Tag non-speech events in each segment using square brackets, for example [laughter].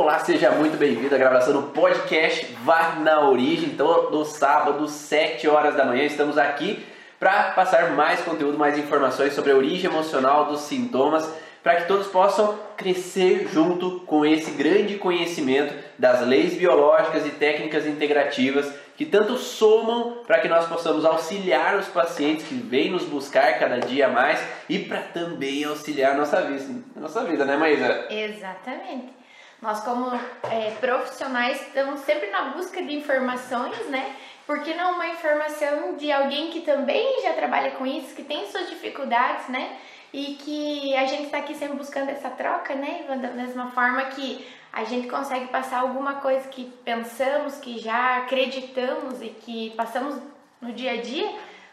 Olá, seja muito bem-vindo à gravação do podcast Vá na Origem. Então, no sábado, 7 horas da manhã, estamos aqui para passar mais conteúdo, mais informações sobre a origem emocional dos sintomas, para que todos possam crescer junto com esse grande conhecimento das leis biológicas e técnicas integrativas que tanto somam para que nós possamos auxiliar os pacientes que vêm nos buscar cada dia mais e para também auxiliar nossa vida, nossa vida, né, Maísa? Exatamente. Nós, como é, profissionais, estamos sempre na busca de informações, né? Porque não uma informação de alguém que também já trabalha com isso, que tem suas dificuldades, né? E que a gente está aqui sempre buscando essa troca, né? Da mesma forma que a gente consegue passar alguma coisa que pensamos, que já acreditamos e que passamos no dia a dia,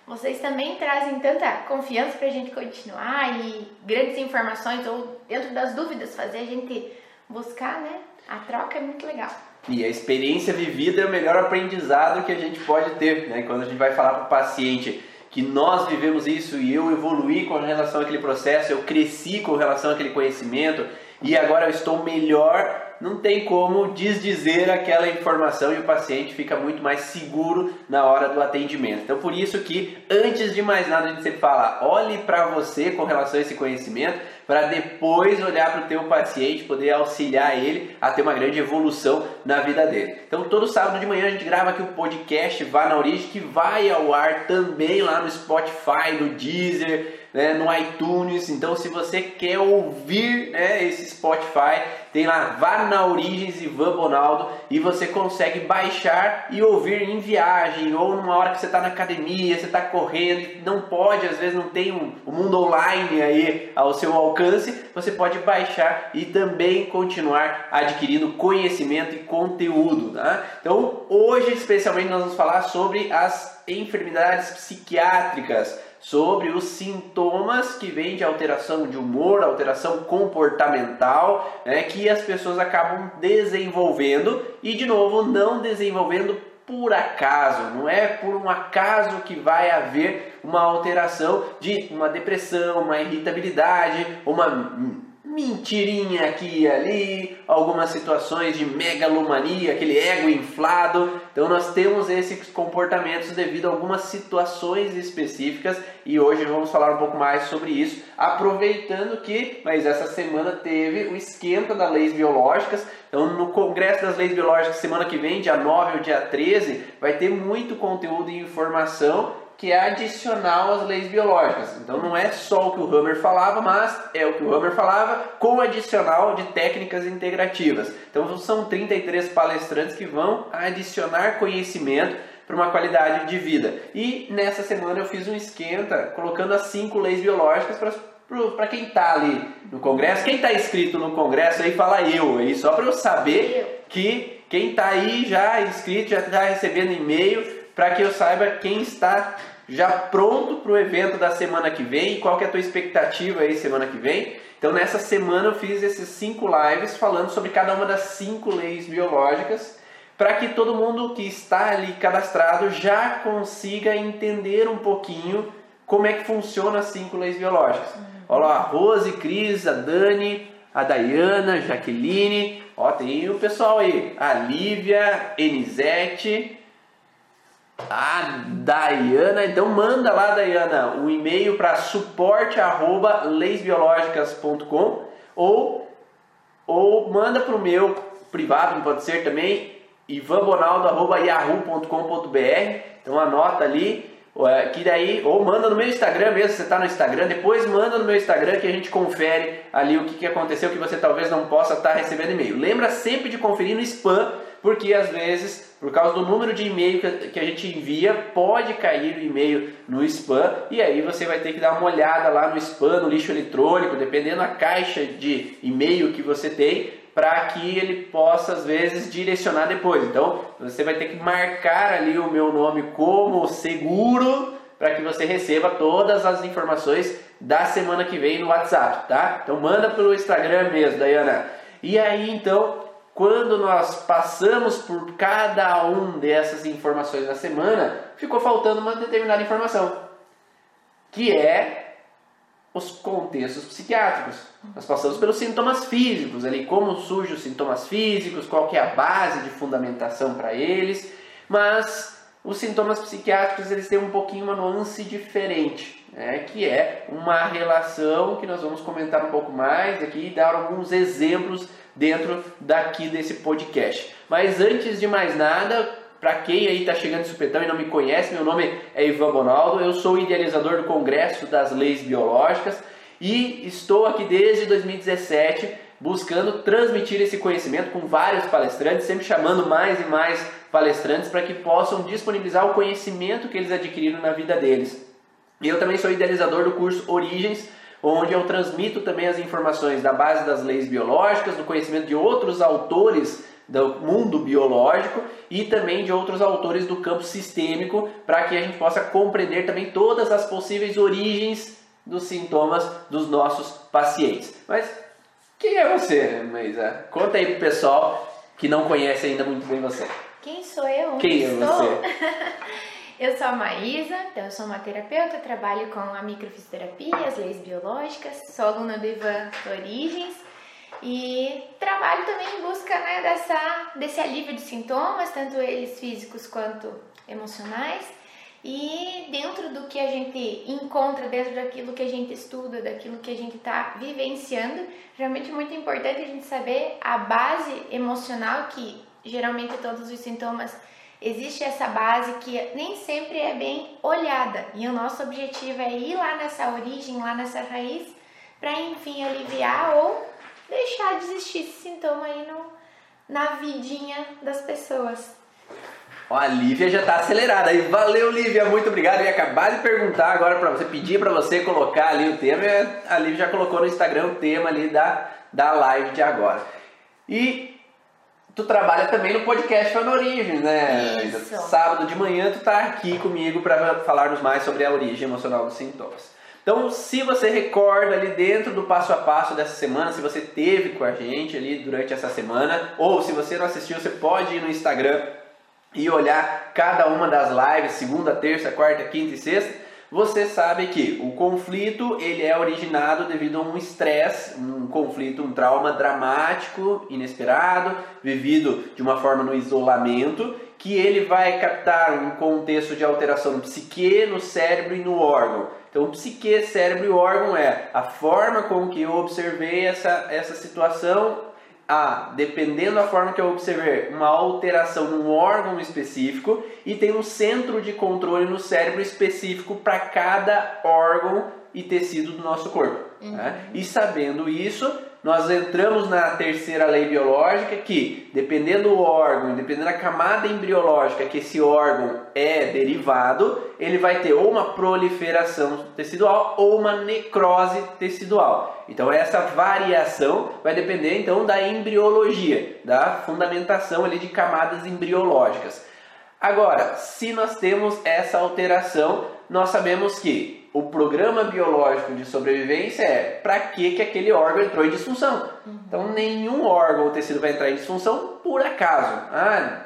vocês também trazem tanta confiança para a gente continuar e grandes informações ou dentro das dúvidas fazer a gente buscar, né? A troca é muito legal. E a experiência vivida é o melhor aprendizado que a gente pode ter, né? Quando a gente vai falar para o paciente que nós vivemos isso e eu evoluí com relação àquele processo, eu cresci com relação àquele conhecimento e agora eu estou melhor não tem como desdizer aquela informação e o paciente fica muito mais seguro na hora do atendimento. Então, por isso que, antes de mais nada, a gente sempre fala, olhe para você com relação a esse conhecimento, para depois olhar para o teu paciente, poder auxiliar ele a ter uma grande evolução na vida dele. Então, todo sábado de manhã a gente grava aqui o podcast Vá na Origem, que vai ao ar também lá no Spotify, no Deezer, né, no iTunes. Então, se você quer ouvir né, esse Spotify, tem lá Vá na Origens Ivan Bonaldo e você consegue baixar e ouvir em viagem ou numa hora que você está na academia, você está correndo e não pode, às vezes não tem o um, um mundo online aí ao seu alcance, você pode baixar e também continuar adquirindo conhecimento e conteúdo. Tá? Então, hoje especialmente nós vamos falar sobre as enfermidades psiquiátricas sobre os sintomas que vêm de alteração de humor, alteração comportamental, né, que as pessoas acabam desenvolvendo e de novo não desenvolvendo por acaso, não é por um acaso que vai haver uma alteração de uma depressão, uma irritabilidade, uma mentirinha aqui e ali, algumas situações de megalomania, aquele ego inflado. Então nós temos esses comportamentos devido a algumas situações específicas e hoje vamos falar um pouco mais sobre isso, aproveitando que, mas essa semana teve o esquenta das leis biológicas. Então no Congresso das Leis Biológicas semana que vem, dia 9 ou dia 13, vai ter muito conteúdo e informação que é adicional às leis biológicas. Então não é só o que o Hammer falava, mas é o que o Hammer falava com adicional de técnicas integrativas. Então são 33 palestrantes que vão adicionar conhecimento para uma qualidade de vida. E nessa semana eu fiz um esquenta colocando as cinco leis biológicas para para quem está ali no Congresso, quem está inscrito no Congresso aí fala eu aí, só para eu saber que quem está aí já inscrito, já está recebendo e-mail, para que eu saiba quem está já pronto para o evento da semana que vem e qual que é a tua expectativa aí semana que vem. Então nessa semana eu fiz esses cinco lives falando sobre cada uma das cinco leis biológicas para que todo mundo que está ali cadastrado já consiga entender um pouquinho como é que funciona as cinco leis biológicas. Uhum. Olha lá, a Rose, Cris, a Dani, a Dayana, a Jaqueline, ó, tem o pessoal aí, a Lívia, Enisete, a Dayana, então manda lá, Dayana, um e-mail para suporte@leisbiológicas.com ou ou manda para o meu privado, pode ser também, ivanbonaldo@yahoo.com.br. Então anota ali que daí, ou manda no meu Instagram mesmo, você está no Instagram, depois manda no meu Instagram que a gente confere ali o que, que aconteceu, que você talvez não possa estar tá recebendo e-mail. Lembra sempre de conferir no spam, porque às vezes, por causa do número de e-mail que a gente envia, pode cair o e-mail no spam, e aí você vai ter que dar uma olhada lá no spam, no lixo eletrônico, dependendo da caixa de e-mail que você tem, para que ele possa às vezes direcionar depois. Então você vai ter que marcar ali o meu nome como seguro para que você receba todas as informações da semana que vem no WhatsApp, tá? Então manda pelo Instagram mesmo, Dayana. E aí então, quando nós passamos por cada um dessas informações na semana, ficou faltando uma determinada informação, que é os contextos psiquiátricos. Nós passamos pelos sintomas físicos, ali como surgem os sintomas físicos, qual que é a base de fundamentação para eles, mas os sintomas psiquiátricos eles têm um pouquinho uma nuance diferente, né? que é uma relação que nós vamos comentar um pouco mais aqui e dar alguns exemplos dentro daqui desse podcast. Mas antes de mais nada, para quem aí está chegando de supetão e não me conhece, meu nome é Ivan Bonaldo, eu sou idealizador do Congresso das Leis Biológicas e estou aqui desde 2017 buscando transmitir esse conhecimento com vários palestrantes, sempre chamando mais e mais palestrantes para que possam disponibilizar o conhecimento que eles adquiriram na vida deles. E eu também sou idealizador do curso Origens, onde eu transmito também as informações da base das leis biológicas, do conhecimento de outros autores do mundo biológico e também de outros autores do campo sistêmico, para que a gente possa compreender também todas as possíveis origens dos sintomas dos nossos pacientes. Mas quem é você, Maísa? Conta aí pro pessoal que não conhece ainda muito bem você. Quem sou eu? Quem estou? é você? [laughs] eu sou a Maísa, então eu sou uma terapeuta, trabalho com a microfisioterapia, as leis biológicas, sou aluna do Ivan Origens e trabalho também em busca né, dessa, desse alívio de sintomas, tanto eles físicos quanto emocionais. E dentro do que a gente encontra, dentro daquilo que a gente estuda, daquilo que a gente está vivenciando, realmente é muito importante a gente saber a base emocional que geralmente todos os sintomas existe essa base que nem sempre é bem olhada. E o nosso objetivo é ir lá nessa origem, lá nessa raiz, para enfim aliviar ou deixar de existir esse sintoma aí no, na vidinha das pessoas. Ó, a Lívia já está acelerada aí. Valeu, Lívia, muito obrigado. Eu ia acabar de perguntar agora para você, pedir para você colocar ali o tema. A Lívia já colocou no Instagram o tema ali da, da live de agora. E tu trabalha também no podcast Fan Origem, né? Isso. Sábado de manhã tu tá aqui comigo para falarmos mais sobre a origem emocional dos sintomas. Então, se você recorda ali dentro do passo a passo dessa semana, se você teve com a gente ali durante essa semana, ou se você não assistiu, você pode ir no Instagram e olhar cada uma das lives, segunda, terça, quarta, quinta e sexta, você sabe que o conflito ele é originado devido a um estresse, um conflito, um trauma dramático, inesperado, vivido de uma forma no isolamento, que ele vai captar um contexto de alteração no psique, no cérebro e no órgão. Então, psique, cérebro e órgão é a forma com que eu observei essa, essa situação há, dependendo da forma que eu observer, uma alteração num órgão específico e tem um centro de controle no cérebro específico para cada órgão e tecido do nosso corpo. Uhum. Né? E sabendo isso, nós entramos na terceira lei biológica que, dependendo do órgão, dependendo da camada embriológica que esse órgão é derivado, ele vai ter ou uma proliferação tecidual ou uma necrose tecidual. Então essa variação vai depender então da embriologia, da fundamentação ali de camadas embriológicas. Agora, se nós temos essa alteração, nós sabemos que o programa biológico de sobrevivência é para que, que aquele órgão entrou em disfunção. Uhum. Então, nenhum órgão ou tecido vai entrar em disfunção por acaso. Ah,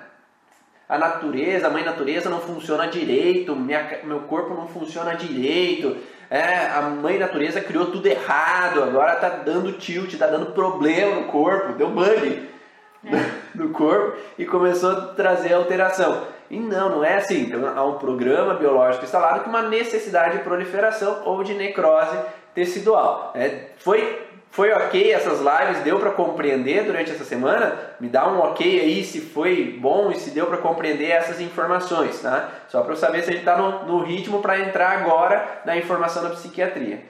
a natureza, a mãe natureza não funciona direito, minha, meu corpo não funciona direito, é, a mãe natureza criou tudo errado, agora está dando tilt, está dando problema no corpo, deu bug é. [laughs] no corpo e começou a trazer alteração. E não, não é assim. Então, há um programa biológico instalado com uma necessidade de proliferação ou de necrose tecidual. É, foi, foi ok essas lives? Deu para compreender durante essa semana? Me dá um ok aí se foi bom e se deu para compreender essas informações, tá? Só para eu saber se a gente está no, no ritmo para entrar agora na informação da psiquiatria.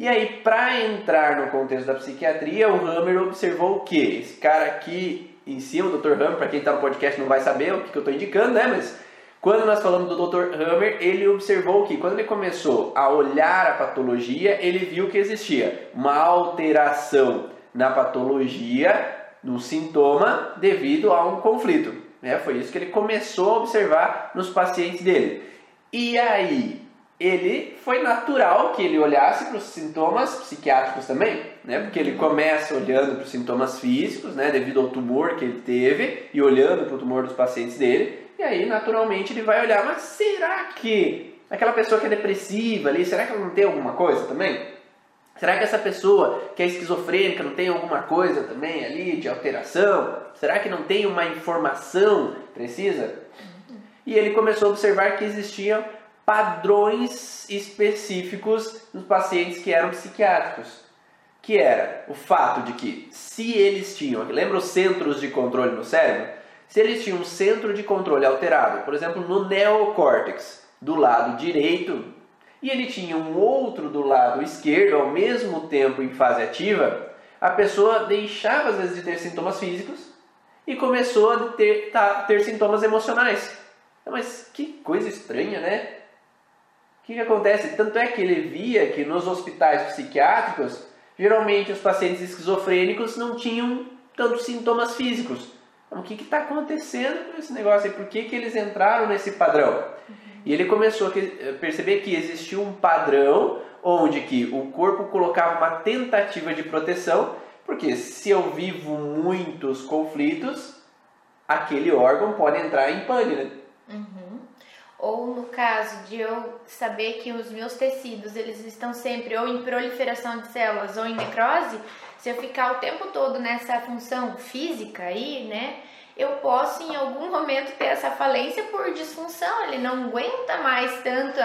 E aí, para entrar no contexto da psiquiatria, o Hammer observou o que? Esse cara aqui em cima, o Dr. Hammer, para quem está no podcast não vai saber o que, que eu estou indicando, né? Mas quando nós falamos do Dr. Hammer, ele observou que quando ele começou a olhar a patologia, ele viu que existia uma alteração na patologia, no sintoma, devido a um conflito. Né? Foi isso que ele começou a observar nos pacientes dele. E aí, ele foi natural que ele olhasse para os sintomas psiquiátricos também, né? Porque ele começa olhando para os sintomas físicos, né? Devido ao tumor que ele teve e olhando para o tumor dos pacientes dele, e aí naturalmente ele vai olhar, mas será que aquela pessoa que é depressiva ali, será que ela não tem alguma coisa também? Será que essa pessoa que é esquizofrênica não tem alguma coisa também ali de alteração? Será que não tem uma informação precisa? E ele começou a observar que existiam padrões específicos nos pacientes que eram psiquiátricos. Que era o fato de que se eles tinham, lembra os centros de controle no cérebro? Se eles tinham um centro de controle alterado, por exemplo, no neocórtex, do lado direito, e ele tinha um outro do lado esquerdo, ao mesmo tempo em fase ativa, a pessoa deixava às vezes de ter sintomas físicos e começou a ter, tá, ter sintomas emocionais. Mas que coisa estranha, né? O que, que acontece? Tanto é que ele via que nos hospitais psiquiátricos, geralmente os pacientes esquizofrênicos não tinham tantos sintomas físicos. Então, o que está acontecendo com esse negócio? E por que, que eles entraram nesse padrão? E ele começou a perceber que existia um padrão onde que o corpo colocava uma tentativa de proteção, porque se eu vivo muitos conflitos, aquele órgão pode entrar em pane, né? Uhum. Ou no caso de eu saber que os meus tecidos eles estão sempre ou em proliferação de células ou em necrose, se eu ficar o tempo todo nessa função física aí, né, eu posso em algum momento ter essa falência por disfunção, ele não aguenta mais tanto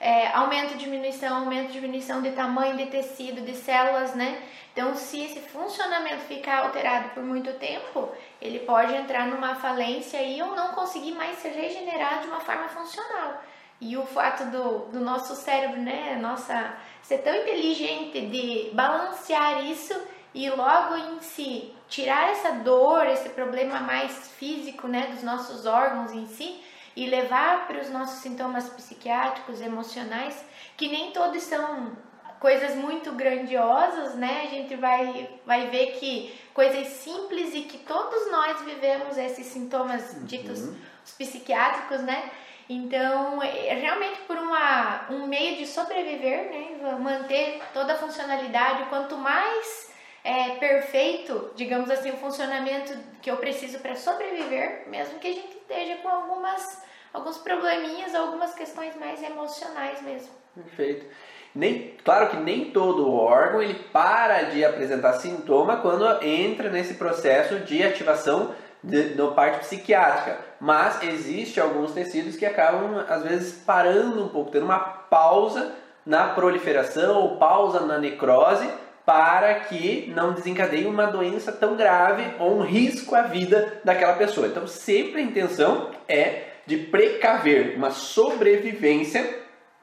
é, aumento, diminuição, aumento, diminuição de tamanho de tecido, de células, né? Então, se esse funcionamento ficar alterado por muito tempo, ele pode entrar numa falência e ou não conseguir mais se regenerar de uma forma funcional. E o fato do, do nosso cérebro, né, nossa, ser tão inteligente de balancear isso e logo em si tirar essa dor, esse problema mais físico, né, dos nossos órgãos em si e levar para os nossos sintomas psiquiátricos, emocionais, que nem todos são coisas muito grandiosas, né? A gente vai, vai ver que coisas simples e que todos nós vivemos esses sintomas uhum. ditos os psiquiátricos, né? Então, é realmente por uma, um meio de sobreviver, né? Manter toda a funcionalidade, quanto mais é, perfeito, digamos assim, o funcionamento que eu preciso para sobreviver, mesmo que a gente esteja com algumas, alguns probleminhas, algumas questões mais emocionais mesmo. Perfeito. Nem, claro que nem todo órgão ele para de apresentar sintoma quando entra nesse processo de ativação no parte psiquiátrica, mas existe alguns tecidos que acabam às vezes parando um pouco, tendo uma pausa na proliferação ou pausa na necrose para que não desencadeie uma doença tão grave ou um risco à vida daquela pessoa. Então, sempre a intenção é de precaver uma sobrevivência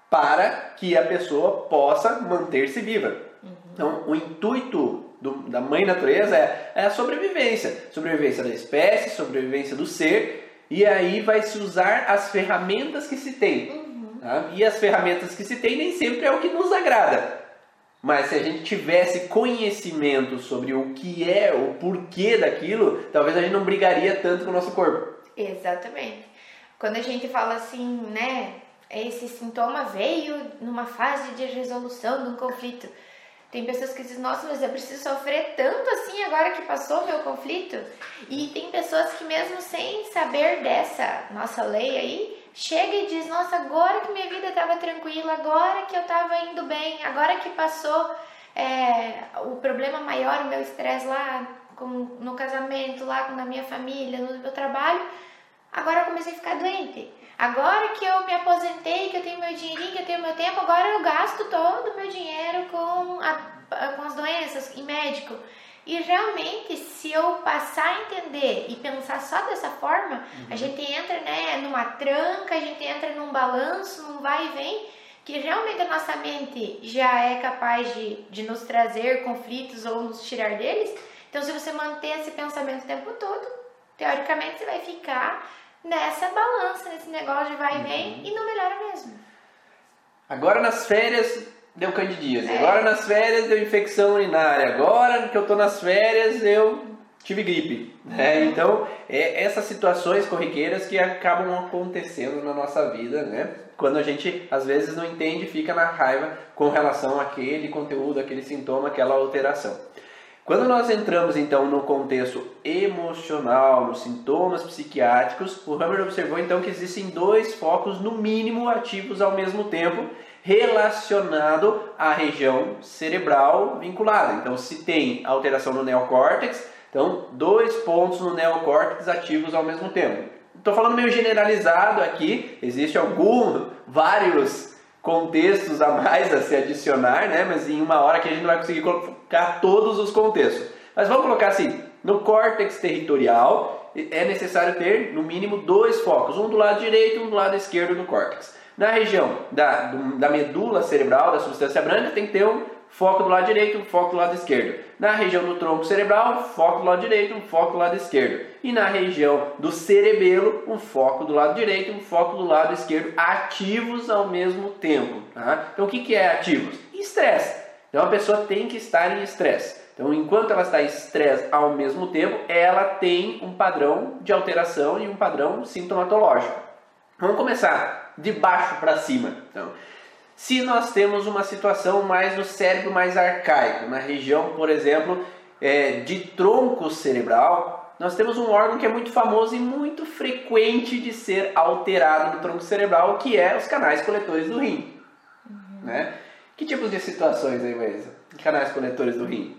para que a pessoa possa manter-se viva. Uhum. Então, o intuito do, da mãe natureza é, é, a sobrevivência, sobrevivência da espécie, sobrevivência do ser, e aí vai se usar as ferramentas que se tem. Uhum. Tá? E as ferramentas que se tem nem sempre é o que nos agrada. Mas se a gente tivesse conhecimento sobre o que é, o porquê daquilo, talvez a gente não brigaria tanto com o nosso corpo. Exatamente. Quando a gente fala assim, né, esse sintoma veio numa fase de resolução de um conflito. Tem pessoas que dizem, nossa, mas eu preciso sofrer tanto assim agora que passou meu conflito. E tem pessoas que mesmo sem saber dessa nossa lei aí, chega e diz: Nossa, agora que minha vida estava tranquila, agora que eu estava indo bem, agora que passou é, o problema maior, o meu estresse lá com, no casamento, lá na minha família, no meu trabalho, agora eu comecei a ficar doente. Agora que eu me aposentei, que eu tenho meu dinheirinho, que eu tenho meu tempo, agora eu gasto todo o meu dinheiro com, a, com as doenças, em médico. E realmente, se eu passar a entender e pensar só dessa forma, uhum. a gente entra né, numa tranca, a gente entra num balanço, num vai e vem, que realmente a nossa mente já é capaz de, de nos trazer conflitos ou nos tirar deles. Então, se você manter esse pensamento o tempo todo, teoricamente você vai ficar nessa balança, nesse negócio de vai e vem uhum. e não melhora mesmo. Agora nas férias deu candidíase. É. Agora nas férias deu infecção urinária. Agora que eu tô nas férias eu tive gripe. Né? Uhum. Então, é essas situações corriqueiras que acabam acontecendo na nossa vida, né? Quando a gente às vezes não entende, fica na raiva com relação àquele conteúdo, aquele sintoma, aquela alteração. Quando nós entramos então no contexto emocional, nos sintomas psiquiátricos, o Hammer observou então que existem dois focos no mínimo ativos ao mesmo tempo relacionado à região cerebral vinculada. Então, se tem alteração no neocórtex, então dois pontos no neocórtex ativos ao mesmo tempo. Estou falando meio generalizado aqui, existe algum, vários contextos a mais a se adicionar, né? Mas em uma hora que a gente não vai conseguir colocar todos os contextos. Mas vamos colocar assim, no córtex territorial é necessário ter no mínimo dois focos, um do lado direito e um do lado esquerdo do córtex. Na região da, da medula cerebral, da substância branca, tem que ter um foco do lado direito, foco do lado esquerdo. Na região do tronco cerebral, foco do lado direito, foco do lado esquerdo. E na região do cerebelo, um foco do lado direito, um foco do lado esquerdo, ativos ao mesmo tempo. Tá? Então, o que, que é ativos? Estresse. Então, a pessoa tem que estar em estresse. Então, enquanto ela está em estresse ao mesmo tempo, ela tem um padrão de alteração e um padrão sintomatológico. Vamos começar de baixo para cima. Então, se nós temos uma situação mais no cérebro mais arcaico, na região, por exemplo, é, de tronco cerebral, nós temos um órgão que é muito famoso e muito frequente de ser alterado no tronco cerebral, que é os canais coletores do rim. Uhum. Né? Que tipos de situações aí, Weisa? Canais coletores do rim?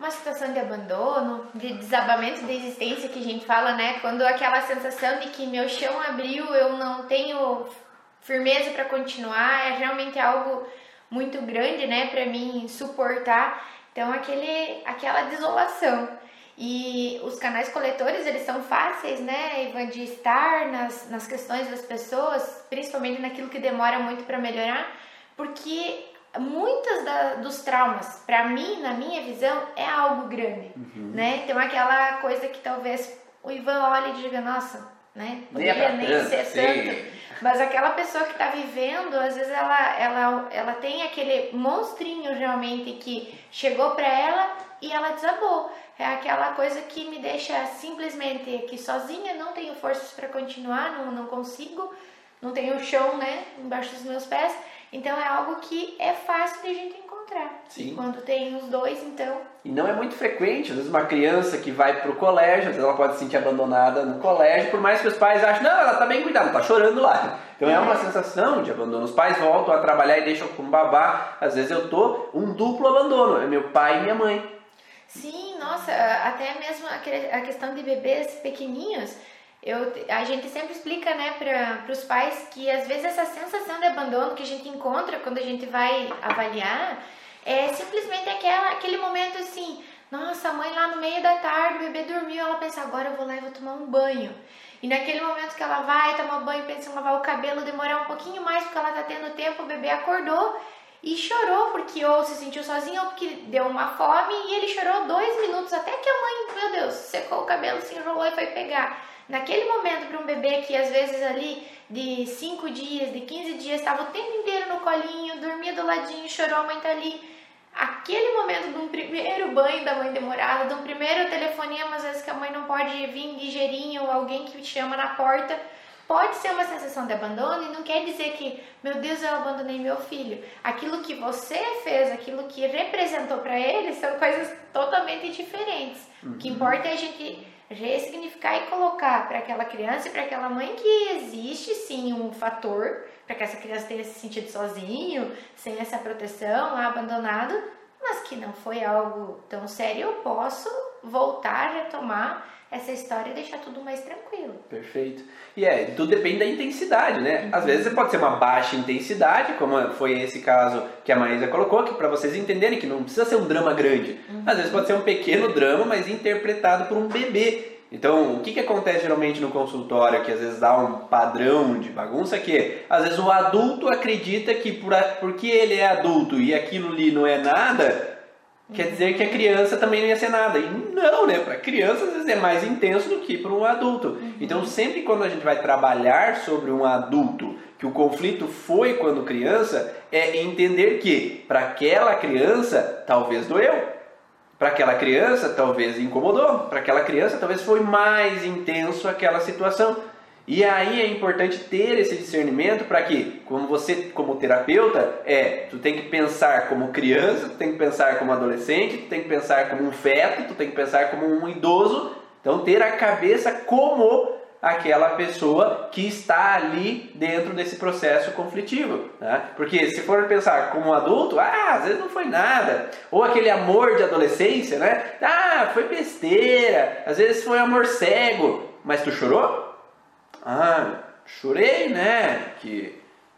Uma situação de abandono, de desabamento da existência que a gente fala, né? Quando aquela sensação de que meu chão abriu, eu não tenho firmeza para continuar, é realmente algo muito grande, né, para mim suportar. Então aquele aquela desolação. E os canais coletores, eles são fáceis, né, Ivan, de estar nas, nas questões das pessoas, principalmente naquilo que demora muito para melhorar, porque muitas da, dos traumas, para mim, na minha visão, é algo grande, uhum. né? Então aquela coisa que talvez o Ivan olhe e diga, nossa, né? Poderia nem, nem ser tanto. Mas aquela pessoa que está vivendo, às vezes ela, ela, ela tem aquele monstrinho realmente que chegou para ela e ela desabou. É aquela coisa que me deixa simplesmente aqui sozinha, não tenho forças para continuar, não, não consigo, não tenho chão, né, embaixo dos meus pés. Então é algo que é fácil de a gente encontrar. Sim. Quando tem os dois, então. E não é muito frequente, às vezes uma criança que vai para o colégio, às vezes ela pode se sentir abandonada no colégio, por mais que os pais achem, não, ela está bem cuidada, está chorando lá. Então é. é uma sensação de abandono. Os pais voltam a trabalhar e deixam com babá. Às vezes eu tô um duplo abandono, é meu pai e minha mãe. Sim, nossa, até mesmo a questão de bebês pequenininhos eu, a gente sempre explica né, para os pais que às vezes essa sensação de abandono que a gente encontra quando a gente vai avaliar é simplesmente aquela, aquele momento assim, nossa, a mãe lá no meio da tarde, o bebê dormiu, ela pensa, agora eu vou lá e vou tomar um banho. E naquele momento que ela vai tomar banho, pensa em lavar o cabelo, demorar um pouquinho mais porque ela tá tendo tempo, o bebê acordou e chorou porque ou se sentiu sozinho ou porque deu uma fome e ele chorou dois minutos até que a mãe, meu Deus, secou o cabelo, se enrolou e foi pegar. Naquele momento, para um bebê que às vezes ali de 5 dias, de 15 dias, estava o tempo inteiro no colinho, dormia do ladinho, chorou, a mãe tá ali. Aquele momento de um primeiro banho da mãe demorada, de um primeiro telefonema, às vezes que a mãe não pode vir ligeirinho, ou alguém que te chama na porta, pode ser uma sensação de abandono e não quer dizer que, meu Deus, eu abandonei meu filho. Aquilo que você fez, aquilo que representou para ele, são coisas totalmente diferentes. Uhum. O que uhum. importa é a gente ressignificar e colocar para aquela criança e para aquela mãe que existe sim um fator para que essa criança tenha se sentido sozinho, sem essa proteção, abandonado, mas que não foi algo tão sério, eu posso voltar, retomar essa história e deixar tudo mais tranquilo. Perfeito. E é, tudo depende da intensidade, né? Uhum. Às vezes pode ser uma baixa intensidade, como foi esse caso que a Maísa colocou, que para vocês entenderem que não precisa ser um drama grande. Uhum. Às vezes pode ser um pequeno drama, mas interpretado por um bebê. Então, o que, que acontece geralmente no consultório, que às vezes dá um padrão de bagunça, que às vezes o adulto acredita que por, porque ele é adulto e aquilo ali não é nada, quer dizer que a criança também não ia ser nada. E não, né? Para criança às vezes é mais intenso do que para um adulto. Uhum. Então sempre quando a gente vai trabalhar sobre um adulto, que o conflito foi quando criança, é entender que para aquela criança talvez doeu. Para aquela criança talvez incomodou, para aquela criança talvez foi mais intenso aquela situação. E aí é importante ter esse discernimento para que, como você, como terapeuta, é, tu tem que pensar como criança, tu tem que pensar como adolescente, tu tem que pensar como um feto, tu tem que pensar como um idoso. Então ter a cabeça como aquela pessoa que está ali dentro desse processo conflitivo. Né? Porque se for pensar como um adulto, ah, às vezes não foi nada. Ou aquele amor de adolescência, né? Ah, foi besteira. Às vezes foi amor cego. Mas tu chorou? Ah, chorei, né? Que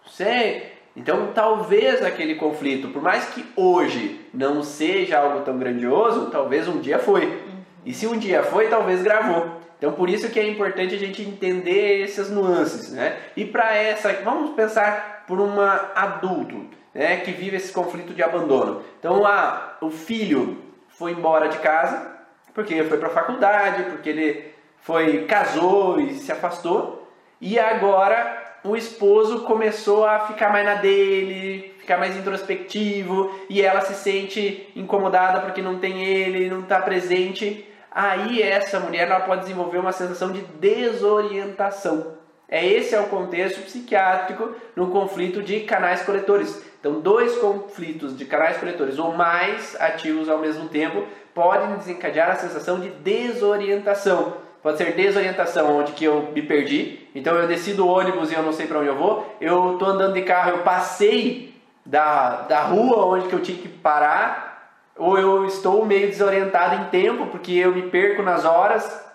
sei. Então, talvez aquele conflito, por mais que hoje não seja algo tão grandioso, talvez um dia foi. E se um dia foi, talvez gravou. Então, por isso que é importante a gente entender essas nuances, né? E para essa, vamos pensar por uma adulto, né, que vive esse conflito de abandono. Então, ah, o filho foi embora de casa porque ele foi para a faculdade, porque ele foi casou e se afastou, e agora o esposo começou a ficar mais na dele, ficar mais introspectivo, e ela se sente incomodada porque não tem ele, não está presente. Aí essa mulher ela pode desenvolver uma sensação de desorientação. É esse é o contexto psiquiátrico no conflito de canais coletores. Então, dois conflitos de canais coletores ou mais ativos ao mesmo tempo podem desencadear a sensação de desorientação. Pode ser desorientação, onde que eu me perdi. Então eu desci do ônibus e eu não sei para onde eu vou. Eu estou andando de carro, eu passei da, da rua onde que eu tinha que parar. Ou eu estou meio desorientado em tempo, porque eu me perco nas horas.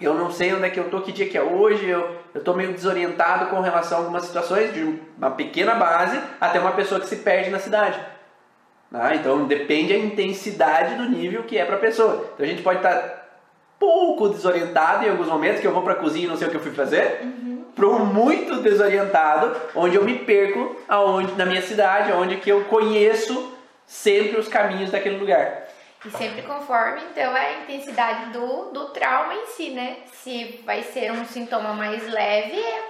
Eu não sei onde é que eu estou, que dia que é hoje. Eu estou meio desorientado com relação a algumas situações, de uma pequena base até uma pessoa que se perde na cidade. Ah, então depende a intensidade do nível que é para a pessoa. Então a gente pode estar tá pouco desorientado em alguns momentos, que eu vou para a cozinha e não sei o que eu fui fazer, uhum. um muito desorientado, onde eu me perco aonde, na minha cidade, onde que eu conheço sempre os caminhos daquele lugar. E sempre conforme, então, é a intensidade do, do trauma em si, né? Se vai ser um sintoma mais leve, é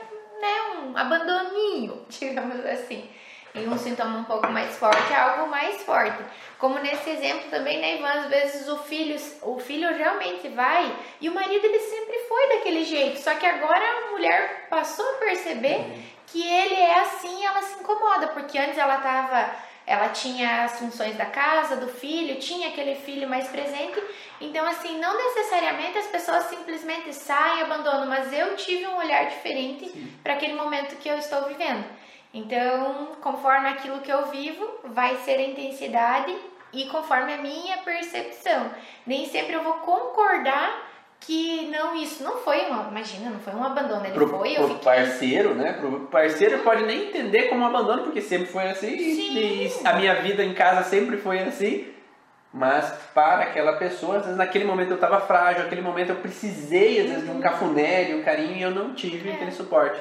né, um abandoninho, [laughs] digamos assim e um sintoma um pouco mais forte é algo mais forte. Como nesse exemplo também, né, Ivan, às vezes o filho, o filho realmente vai e o marido ele sempre foi daquele jeito, só que agora a mulher passou a perceber uhum. que ele é assim e ela se incomoda, porque antes ela tava ela tinha as funções da casa, do filho, tinha aquele filho mais presente. Então, assim, não necessariamente as pessoas simplesmente saem e abandonam, mas eu tive um olhar diferente para aquele momento que eu estou vivendo. Então, conforme aquilo que eu vivo, vai ser a intensidade e conforme a minha percepção. Nem sempre eu vou concordar que não, isso não foi uma, imagina, não foi um abandono, ele pro, foi, eu pro fiquei... parceiro, né? Pro parceiro pode nem entender como abandono, porque sempre foi assim, Sim. e a minha vida em casa sempre foi assim. Mas para aquela pessoa, às vezes naquele momento eu estava frágil, naquele momento eu precisei, às vezes, de um cafuné, de um carinho, e eu não tive é. aquele suporte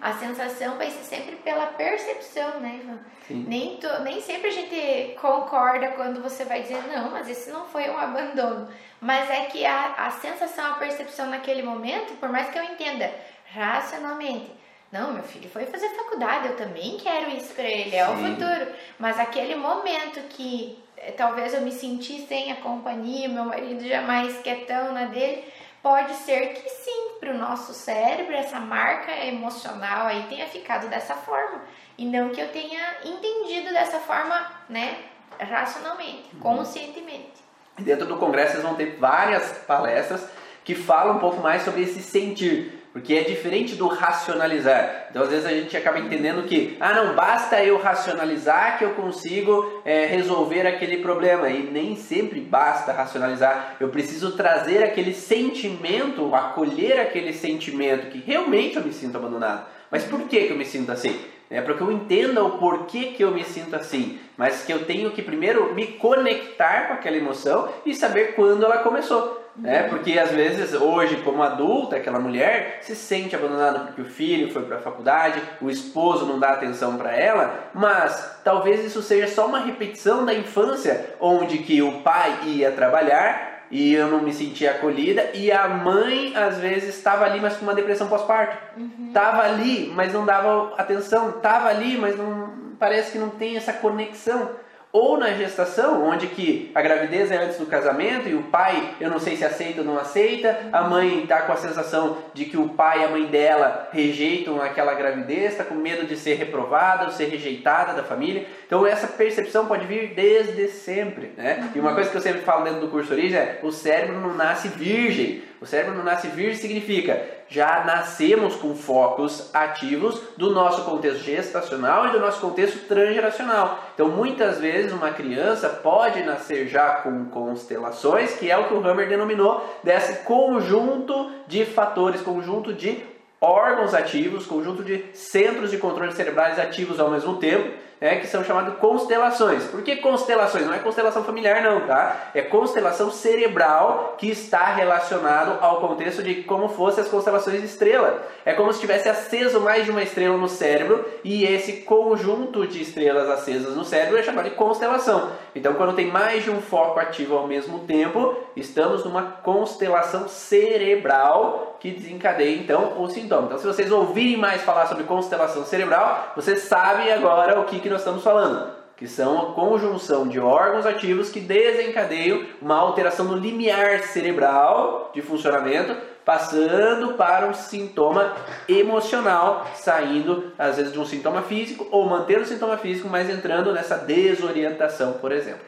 a sensação vai ser sempre pela percepção, né, Ivan? Nem, to, nem sempre a gente concorda quando você vai dizer, não, mas esse não foi um abandono. Mas é que a, a sensação, a percepção naquele momento, por mais que eu entenda racionalmente, não, meu filho foi fazer faculdade, eu também quero isso para ele, é Sim. o futuro. Mas aquele momento que eh, talvez eu me senti sem a companhia, meu marido jamais quietão na dele, pode ser que sim, para o nosso cérebro, essa marca emocional aí tenha ficado dessa forma. E não que eu tenha entendido dessa forma, né, racionalmente, uhum. conscientemente. Dentro do congresso vocês vão ter várias palestras que falam um pouco mais sobre esse sentir. Porque é diferente do racionalizar. Então, às vezes, a gente acaba entendendo que, ah, não, basta eu racionalizar que eu consigo é, resolver aquele problema. E nem sempre basta racionalizar. Eu preciso trazer aquele sentimento, acolher aquele sentimento que realmente eu me sinto abandonado. Mas por que, que eu me sinto assim? É para que eu entenda o porquê que eu me sinto assim. Mas que eu tenho que primeiro me conectar com aquela emoção e saber quando ela começou. Né? Porque às vezes, hoje, como adulta, aquela mulher se sente abandonada porque o filho foi para a faculdade, o esposo não dá atenção para ela, mas talvez isso seja só uma repetição da infância, onde que o pai ia trabalhar e eu não me sentia acolhida e a mãe às vezes estava ali, mas com uma depressão pós-parto. Uhum. ali, mas não dava atenção. Estava ali, mas não parece que não tem essa conexão. Ou na gestação, onde que a gravidez é antes do casamento e o pai, eu não sei se aceita ou não aceita, a mãe está com a sensação de que o pai e a mãe dela rejeitam aquela gravidez, está com medo de ser reprovada ou ser rejeitada da família. Então essa percepção pode vir desde sempre, né? E uma coisa que eu sempre falo dentro do curso Origem é, o cérebro não nasce virgem. O cérebro não nasce virgem significa já nascemos com focos ativos do nosso contexto gestacional e do nosso contexto transgeracional. Então, muitas vezes, uma criança pode nascer já com constelações, que é o que o Hammer denominou desse conjunto de fatores, conjunto de órgãos ativos, conjunto de centros de controle cerebrais ativos ao mesmo tempo né, que são chamadas constelações. Por que constelações? Não é constelação familiar não, tá? É constelação cerebral que está relacionado ao contexto de como fossem as constelações de estrela. É como se tivesse aceso mais de uma estrela no cérebro e esse conjunto de estrelas acesas no cérebro é chamado de constelação. Então, quando tem mais de um foco ativo ao mesmo tempo, estamos numa constelação cerebral que desencadeia então o sintoma. Então, se vocês ouvirem mais falar sobre constelação cerebral, vocês sabem agora o que, que nós estamos falando. Que são a conjunção de órgãos ativos que desencadeiam uma alteração no limiar cerebral de funcionamento, passando para um sintoma emocional, saindo às vezes de um sintoma físico ou mantendo o sintoma físico, mas entrando nessa desorientação, por exemplo.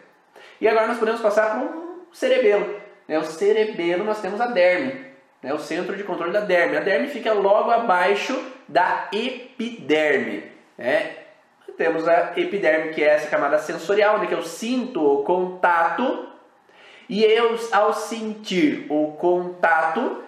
E agora nós podemos passar para um cerebelo. Né? O cerebelo nós temos a derme, né, o centro de controle da derme. A derme fica logo abaixo da epiderme. Né? Temos a epiderme, que é essa camada sensorial, né, que eu sinto o contato, e eu, ao sentir o contato,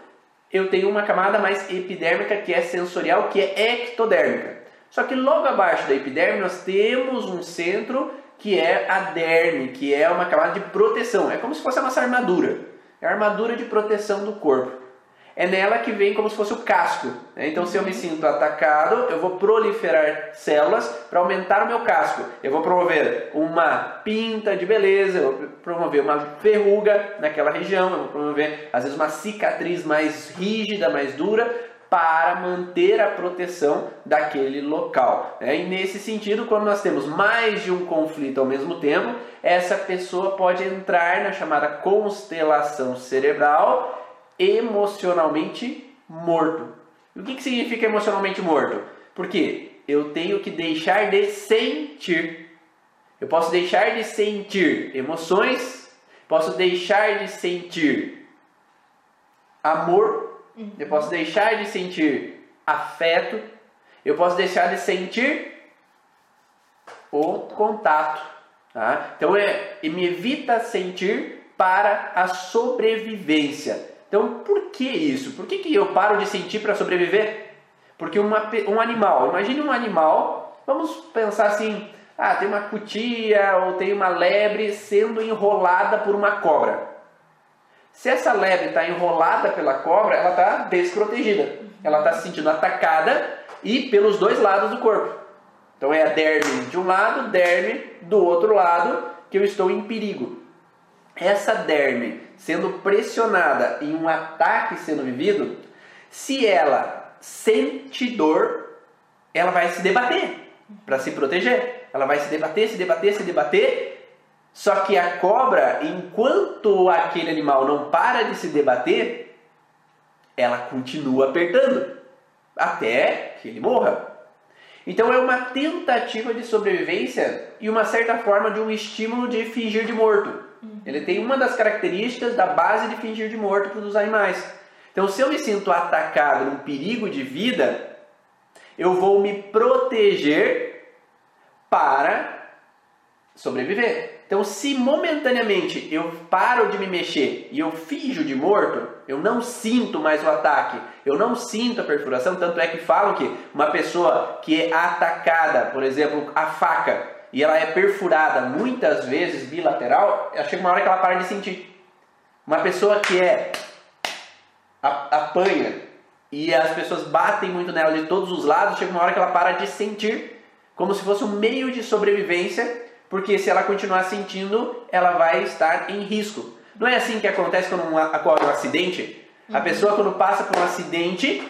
eu tenho uma camada mais epidérmica, que é sensorial, que é ectodérmica. Só que logo abaixo da epiderme nós temos um centro que é a derme, que é uma camada de proteção. É como se fosse a nossa armadura. É a armadura de proteção do corpo é nela que vem como se fosse o casco. Né? Então, se eu me sinto atacado, eu vou proliferar células para aumentar o meu casco. Eu vou promover uma pinta de beleza, eu vou promover uma verruga naquela região, eu vou promover, às vezes, uma cicatriz mais rígida, mais dura, para manter a proteção daquele local. Né? E nesse sentido, quando nós temos mais de um conflito ao mesmo tempo, essa pessoa pode entrar na chamada constelação cerebral emocionalmente morto. E o que, que significa emocionalmente morto? Porque eu tenho que deixar de sentir. Eu posso deixar de sentir emoções, posso deixar de sentir amor, eu posso deixar de sentir afeto, eu posso deixar de sentir o contato. Tá? Então é, me evita sentir para a sobrevivência. Então, por que isso? Por que, que eu paro de sentir para sobreviver? Porque uma, um animal, imagine um animal, vamos pensar assim, ah, tem uma cutia ou tem uma lebre sendo enrolada por uma cobra. Se essa lebre está enrolada pela cobra, ela está desprotegida. Ela está se sentindo atacada e pelos dois lados do corpo. Então é a derme de um lado, derme do outro lado, que eu estou em perigo. Essa derme sendo pressionada em um ataque sendo vivido, se ela sente dor, ela vai se debater para se proteger. Ela vai se debater, se debater, se debater. Só que a cobra, enquanto aquele animal não para de se debater, ela continua apertando até que ele morra. Então é uma tentativa de sobrevivência e uma certa forma de um estímulo de fingir de morto. Uhum. Ele tem uma das características da base de fingir de morto para os animais. Então, se eu me sinto atacado num perigo de vida, eu vou me proteger para sobreviver. Então, se momentaneamente eu paro de me mexer e eu finjo de morto, eu não sinto mais o ataque, eu não sinto a perfuração. Tanto é que falam que uma pessoa que é atacada, por exemplo, a faca, e ela é perfurada muitas vezes bilateral, chega uma hora que ela para de sentir. Uma pessoa que é apanha e as pessoas batem muito nela de todos os lados, chega uma hora que ela para de sentir, como se fosse um meio de sobrevivência, porque se ela continuar sentindo, ela vai estar em risco. Não é assim que acontece quando ocorre um acidente? A uhum. pessoa quando passa por um acidente,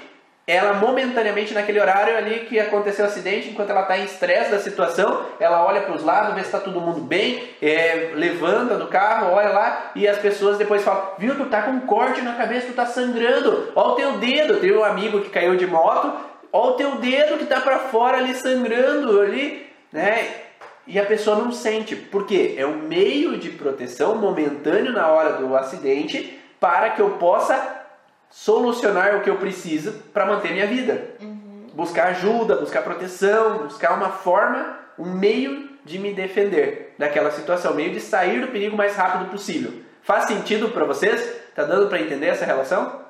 ela momentaneamente naquele horário ali que aconteceu o acidente, enquanto ela está em estresse da situação, ela olha para os lados, vê se está todo mundo bem, é, levanta do carro, olha lá e as pessoas depois falam: Viu, tu tá com um corte na cabeça, tu tá sangrando, olha o teu dedo. Teve um amigo que caiu de moto, olha o teu dedo que tá para fora ali sangrando ali, né? E a pessoa não sente, por quê? É um meio de proteção momentâneo na hora do acidente para que eu possa solucionar o que eu preciso para manter minha vida. Uhum. Buscar ajuda, buscar proteção, buscar uma forma, um meio de me defender daquela situação, meio de sair do perigo o mais rápido possível. Faz sentido para vocês? Tá dando para entender essa relação?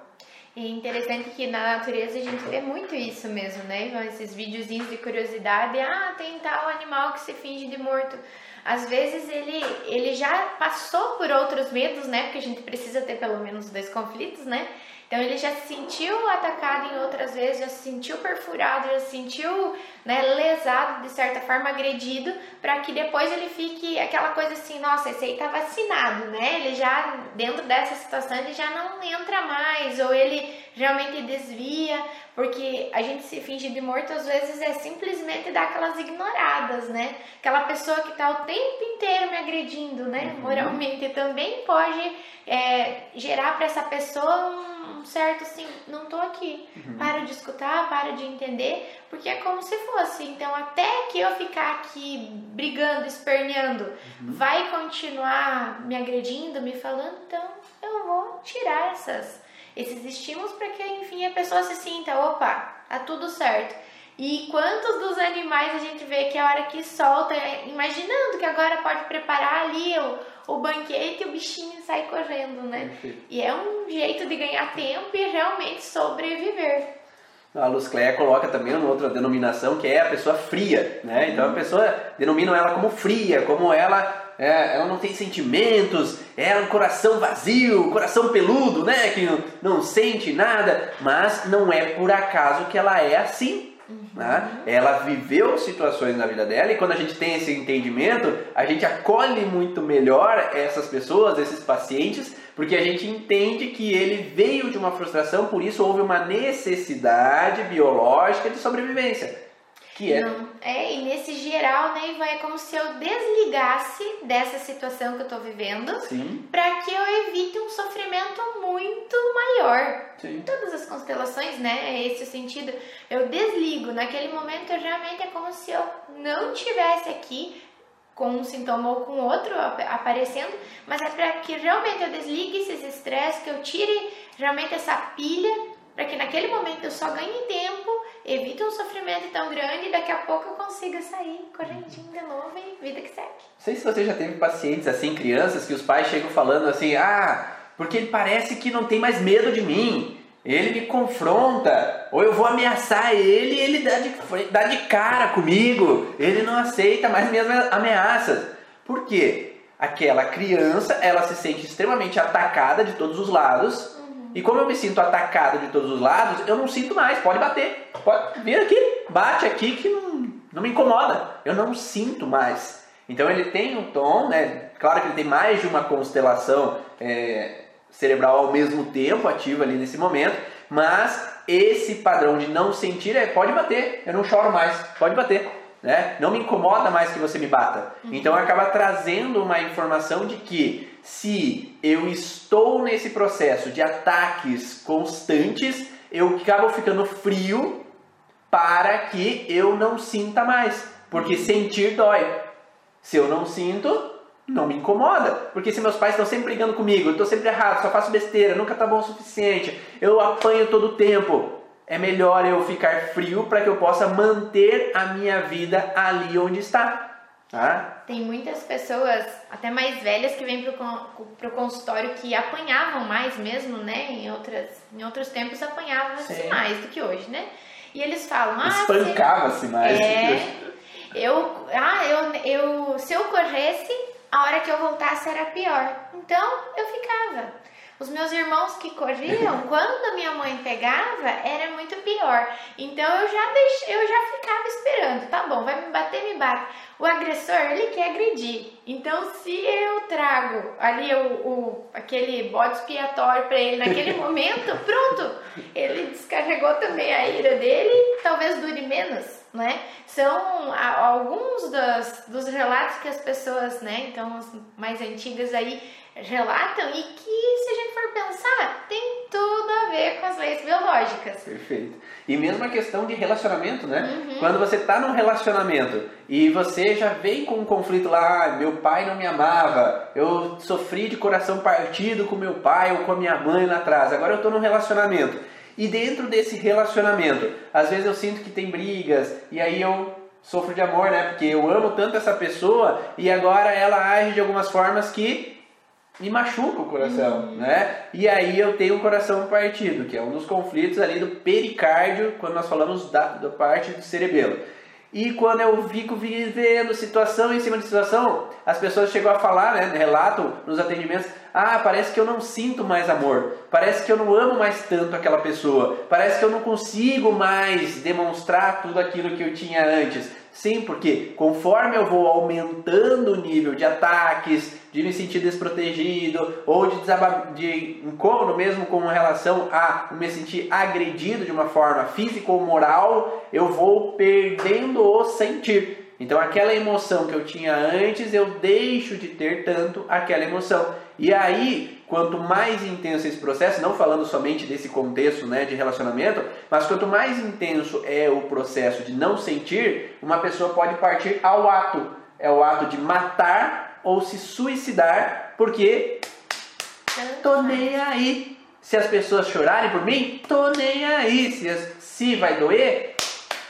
É interessante que na natureza a gente vê muito isso mesmo, né? Esses videozinhos de curiosidade, ah, tem tal animal que se finge de morto. Às vezes ele, ele já passou por outros medos, né? Porque a gente precisa ter pelo menos dois conflitos, né? Então ele já se sentiu atacado em outras vezes, já se sentiu perfurado, já se sentiu né, lesado, de certa forma agredido, para que depois ele fique aquela coisa assim, nossa, esse aí tá vacinado, né? Ele já, dentro dessa situação, ele já não entra mais, ou ele realmente desvia, porque a gente se finge de morto às vezes é simplesmente dar aquelas ignoradas, né? Aquela pessoa que tá o tempo inteiro me agredindo, né? Uhum. Moralmente também pode é, gerar para essa pessoa um certo assim, não tô aqui, uhum. para de escutar, para de entender, porque é como se fosse. Então, até que eu ficar aqui brigando, esperneando, uhum. vai continuar me agredindo, me falando, então eu vou tirar essas esses estímulos para que, enfim, a pessoa se sinta, opa, tá tudo certo. E quantos dos animais a gente vê que a hora que solta, imaginando que agora pode preparar ali o, o banquete e o bichinho sai correndo, né? Perfeito. E é um jeito de ganhar tempo e realmente sobreviver. A Luz Cléia coloca também uma outra denominação que é a pessoa fria, né? Então a pessoa denomina ela como fria, como ela é, ela não tem sentimentos, é um coração vazio, coração peludo, né? Que não, não sente nada, mas não é por acaso que ela é assim. Né? Ela viveu situações na vida dela e quando a gente tem esse entendimento, a gente acolhe muito melhor essas pessoas, esses pacientes, porque a gente entende que ele veio de uma frustração, por isso houve uma necessidade biológica de sobrevivência. Que é. Não, é, e nesse geral, né, Ivan, é como se eu desligasse dessa situação que eu tô vivendo para que eu evite um sofrimento muito maior. Sim. Em todas as constelações, né? É esse o sentido. Eu desligo. Naquele momento, eu realmente é como se eu não tivesse aqui com um sintoma ou com outro aparecendo, mas é para que realmente eu desligue esses estresses, que eu tire realmente essa pilha, para que naquele momento eu só ganhe tempo evita um sofrimento tão grande e daqui a pouco eu consiga sair correntinho de novo e vida que segue. Não sei se você já teve pacientes assim, crianças, que os pais chegam falando assim, ah, porque ele parece que não tem mais medo de mim. Ele me confronta, ou eu vou ameaçar ele e ele dá de, dá de cara comigo. Ele não aceita mais minhas ameaças. Por quê? Aquela criança, ela se sente extremamente atacada de todos os lados e como eu me sinto atacado de todos os lados, eu não sinto mais. Pode bater. Pode vir aqui. Bate aqui que não, não me incomoda. Eu não sinto mais. Então ele tem um tom, né? Claro que ele tem mais de uma constelação é, cerebral ao mesmo tempo ativa ali nesse momento, mas esse padrão de não sentir é pode bater, eu não choro mais, pode bater. Né? Não me incomoda mais que você me bata. Uhum. Então acaba trazendo uma informação de que se eu estou nesse processo de ataques constantes, eu acabo ficando frio para que eu não sinta mais. Porque sentir dói. Se eu não sinto, não me incomoda. Porque se meus pais estão sempre brigando comigo, eu estou sempre errado, só faço besteira, nunca tá bom o suficiente, eu apanho todo o tempo é melhor eu ficar frio para que eu possa manter a minha vida ali onde está. Tá? Tem muitas pessoas, até mais velhas, que vêm para o consultório que apanhavam mais mesmo, né? Em, outras, em outros tempos apanhavam-se mais do que hoje, né? E eles falam... Ah, Espancava-se mais é, do que hoje. Eu, ah, eu, eu, se eu corresse, a hora que eu voltasse era pior. Então, eu ficava. Os meus irmãos que corriam, [laughs] quando a minha mãe pegava, era muito pior. Então eu já deixei, eu já ficava esperando. Tá bom, vai me bater, me bate. O agressor, ele quer agredir. Então se eu trago ali o, o aquele bode expiatório para ele naquele [laughs] momento, pronto, ele descarregou carregou também a ira dele, talvez dure menos, né? São alguns dos, dos relatos que as pessoas, né, então as mais antigas aí relatam e que, se a gente for pensar, tem tudo a ver com as leis biológicas. Perfeito. E mesmo a questão de relacionamento, né? Uhum. Quando você está num relacionamento e você já vem com um conflito lá, ah, meu pai não me amava, eu sofri de coração partido com meu pai ou com a minha mãe lá atrás, agora eu estou num relacionamento. E dentro desse relacionamento, às vezes eu sinto que tem brigas e aí eu sofro de amor, né? Porque eu amo tanto essa pessoa e agora ela age de algumas formas que me machuca o coração, uhum. né? E aí eu tenho o coração partido, que é um dos conflitos ali do pericárdio, quando nós falamos da, da parte do cerebelo. E quando eu fico vivendo situação em cima de situação, as pessoas chegam a falar, né, relatam nos atendimentos, ah, parece que eu não sinto mais amor, parece que eu não amo mais tanto aquela pessoa, parece que eu não consigo mais demonstrar tudo aquilo que eu tinha antes. Sim, porque conforme eu vou aumentando o nível de ataques, de me sentir desprotegido ou de, de incômodo mesmo com relação a me sentir agredido de uma forma física ou moral, eu vou perdendo o sentir. Então aquela emoção que eu tinha antes, eu deixo de ter tanto aquela emoção. E aí, quanto mais intenso esse processo, não falando somente desse contexto né, de relacionamento, mas quanto mais intenso é o processo de não sentir, uma pessoa pode partir ao ato. É o ato de matar ou se suicidar, porque tô nem aí. Se as pessoas chorarem por mim, tô nem aí. Se, se vai doer,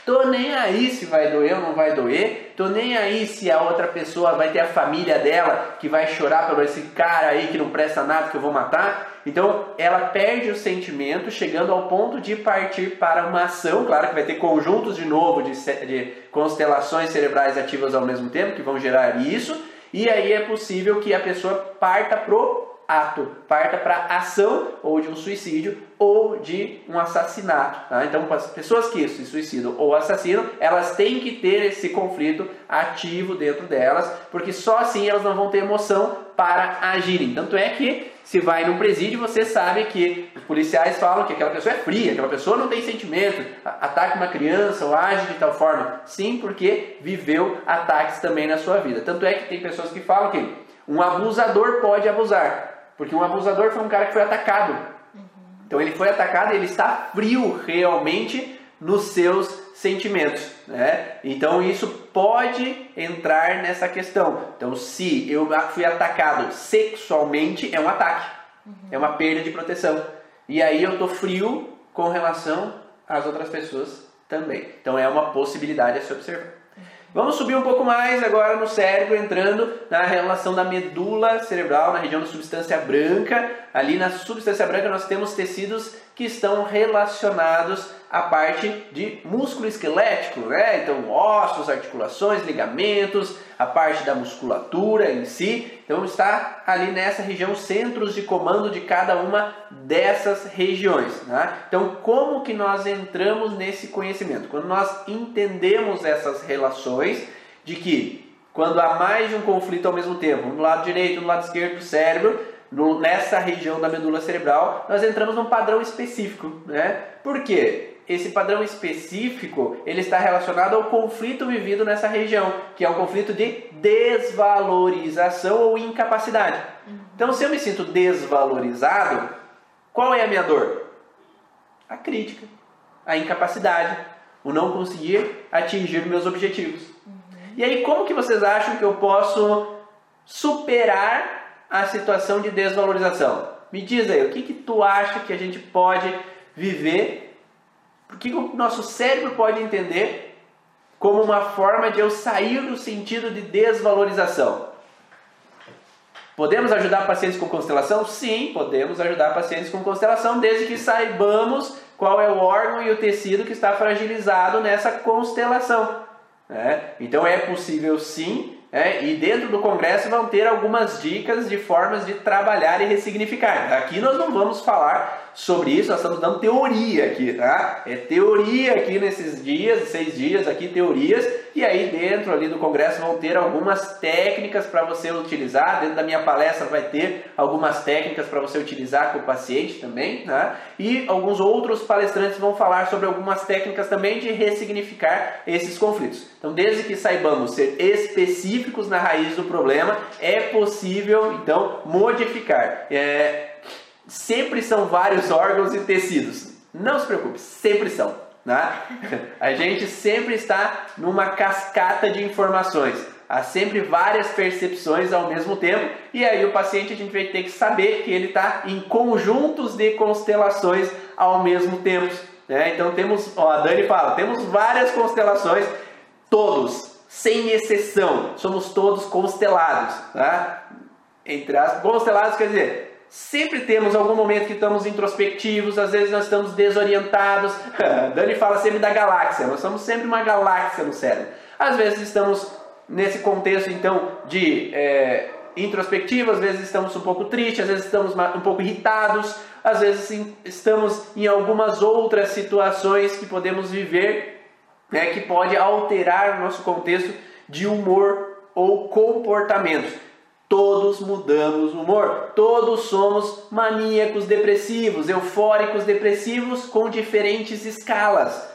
tô nem aí se vai doer ou não vai doer. Tô nem aí se a outra pessoa vai ter a família dela que vai chorar por esse cara aí que não presta nada que eu vou matar. Então ela perde o sentimento, chegando ao ponto de partir para uma ação. Claro que vai ter conjuntos de novo de, de constelações cerebrais ativas ao mesmo tempo que vão gerar isso e aí é possível que a pessoa parta pro ato, parta para ação ou de um suicídio ou de um assassinato. Tá? Então, as pessoas que se suicidam ou assassinam, elas têm que ter esse conflito ativo dentro delas, porque só assim elas não vão ter emoção para agirem. Tanto é que se vai num presídio, você sabe que os policiais falam que aquela pessoa é fria, aquela pessoa não tem sentimento, ataca uma criança ou age de tal forma. Sim, porque viveu ataques também na sua vida. Tanto é que tem pessoas que falam que um abusador pode abusar, porque um abusador foi um cara que foi atacado. Então ele foi atacado e ele está frio realmente nos seus sentimentos, né? Então isso pode entrar nessa questão. Então se eu fui atacado sexualmente é um ataque, uhum. é uma perda de proteção. E aí eu tô frio com relação às outras pessoas também. Então é uma possibilidade a se observar. Vamos subir um pouco mais agora no cérebro, entrando na relação da medula cerebral, na região da substância branca. Ali na substância branca nós temos tecidos que estão relacionados à parte de músculo esquelético, né? Então, ossos, articulações, ligamentos, a parte da musculatura em si. Então, está ali nessa região centros de comando de cada uma dessas regiões. Né? Então, como que nós entramos nesse conhecimento? Quando nós entendemos essas relações de que quando há mais de um conflito ao mesmo tempo, no lado direito, no lado esquerdo do cérebro, no, nessa região da medula cerebral, nós entramos num padrão específico, né? Por quê? esse padrão específico ele está relacionado ao conflito vivido nessa região, que é um conflito de desvalorização ou incapacidade. Então, se eu me sinto desvalorizado, qual é a minha dor? A crítica, a incapacidade, o não conseguir atingir meus objetivos. E aí, como que vocês acham que eu posso superar a situação de desvalorização? Me diz aí, o que, que tu acha que a gente pode viver o que o nosso cérebro pode entender como uma forma de eu sair do sentido de desvalorização? Podemos ajudar pacientes com constelação? Sim, podemos ajudar pacientes com constelação, desde que saibamos qual é o órgão e o tecido que está fragilizado nessa constelação. Né? Então é possível sim é, e dentro do congresso vão ter algumas dicas de formas de trabalhar e ressignificar. Aqui nós não vamos falar sobre isso, nós estamos dando teoria aqui, tá? É teoria aqui nesses dias, seis dias aqui, teorias, e aí dentro ali do congresso vão ter algumas técnicas para você utilizar, dentro da minha palestra vai ter algumas técnicas para você utilizar com o paciente também, tá? E alguns outros palestrantes vão falar sobre algumas técnicas também de ressignificar esses conflitos. Então, desde que saibamos ser específicos na raiz do problema, é possível então modificar. É, sempre são vários órgãos e tecidos. Não se preocupe, sempre são. Né? A gente sempre está numa cascata de informações. Há sempre várias percepções ao mesmo tempo, e aí o paciente a gente vai ter que saber que ele está em conjuntos de constelações ao mesmo tempo. Né? Então temos, ó, a Dani fala, temos várias constelações, todos, sem exceção, somos todos constelados. Tá? Entre as constelados quer dizer, Sempre temos algum momento que estamos introspectivos, às vezes nós estamos desorientados. [laughs] Dani fala sempre da galáxia, nós somos sempre uma galáxia no cérebro. Às vezes estamos nesse contexto então de é, introspectivo, às vezes estamos um pouco tristes, às vezes estamos um pouco irritados, às vezes estamos em algumas outras situações que podemos viver, né, que pode alterar o nosso contexto de humor ou comportamento. Todos mudamos o humor, todos somos maníacos depressivos, eufóricos depressivos com diferentes escalas.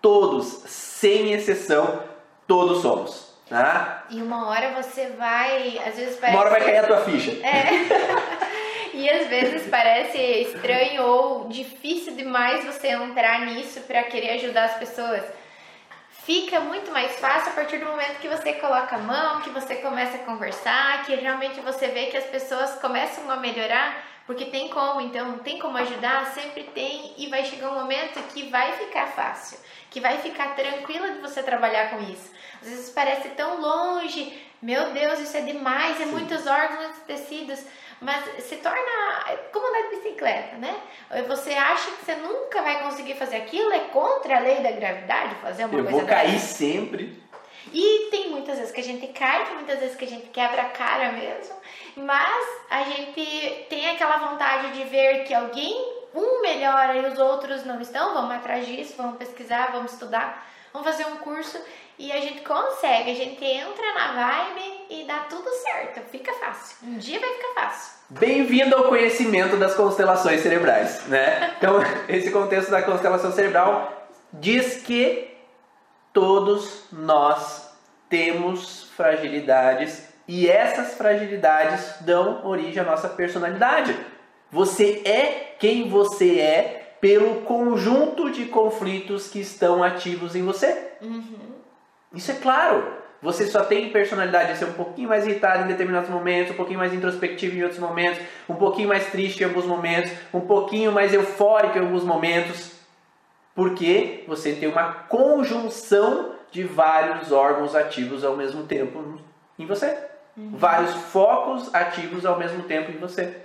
Todos, sem exceção, todos somos. Tá? E uma hora você vai, às vezes parece. Uma hora vai cair a tua ficha. É. [laughs] e às vezes parece estranho ou difícil demais você entrar nisso para querer ajudar as pessoas fica muito mais fácil a partir do momento que você coloca a mão, que você começa a conversar, que realmente você vê que as pessoas começam a melhorar, porque tem como, então tem como ajudar, sempre tem e vai chegar um momento que vai ficar fácil, que vai ficar tranquila de você trabalhar com isso. Às vezes parece tão longe, meu Deus, isso é demais, é Sim. muitos órgãos, muitos tecidos. Mas se torna como andar de bicicleta, né? Você acha que você nunca vai conseguir fazer aquilo, é contra a lei da gravidade fazer uma Eu coisa vou cair sempre. E tem muitas vezes que a gente cai, tem muitas vezes que a gente quebra a cara mesmo, mas a gente tem aquela vontade de ver que alguém, um melhora e os outros não estão, vamos atrás disso, vamos pesquisar, vamos estudar, vamos fazer um curso e a gente consegue, a gente entra na vibe e dá tudo certo, fica fácil. Um dia vai ficar fácil. Bem-vindo ao conhecimento das constelações cerebrais, né? Então, [laughs] esse contexto da constelação cerebral diz que todos nós temos fragilidades e essas fragilidades dão origem à nossa personalidade. Você é quem você é pelo conjunto de conflitos que estão ativos em você. Uhum. Isso é claro. Você só tem personalidade de ser um pouquinho mais irritado em determinados momentos, um pouquinho mais introspectivo em outros momentos, um pouquinho mais triste em alguns momentos, um pouquinho mais eufórico em alguns momentos. Porque você tem uma conjunção de vários órgãos ativos ao mesmo tempo em você. Uhum. Vários focos ativos ao mesmo tempo em você.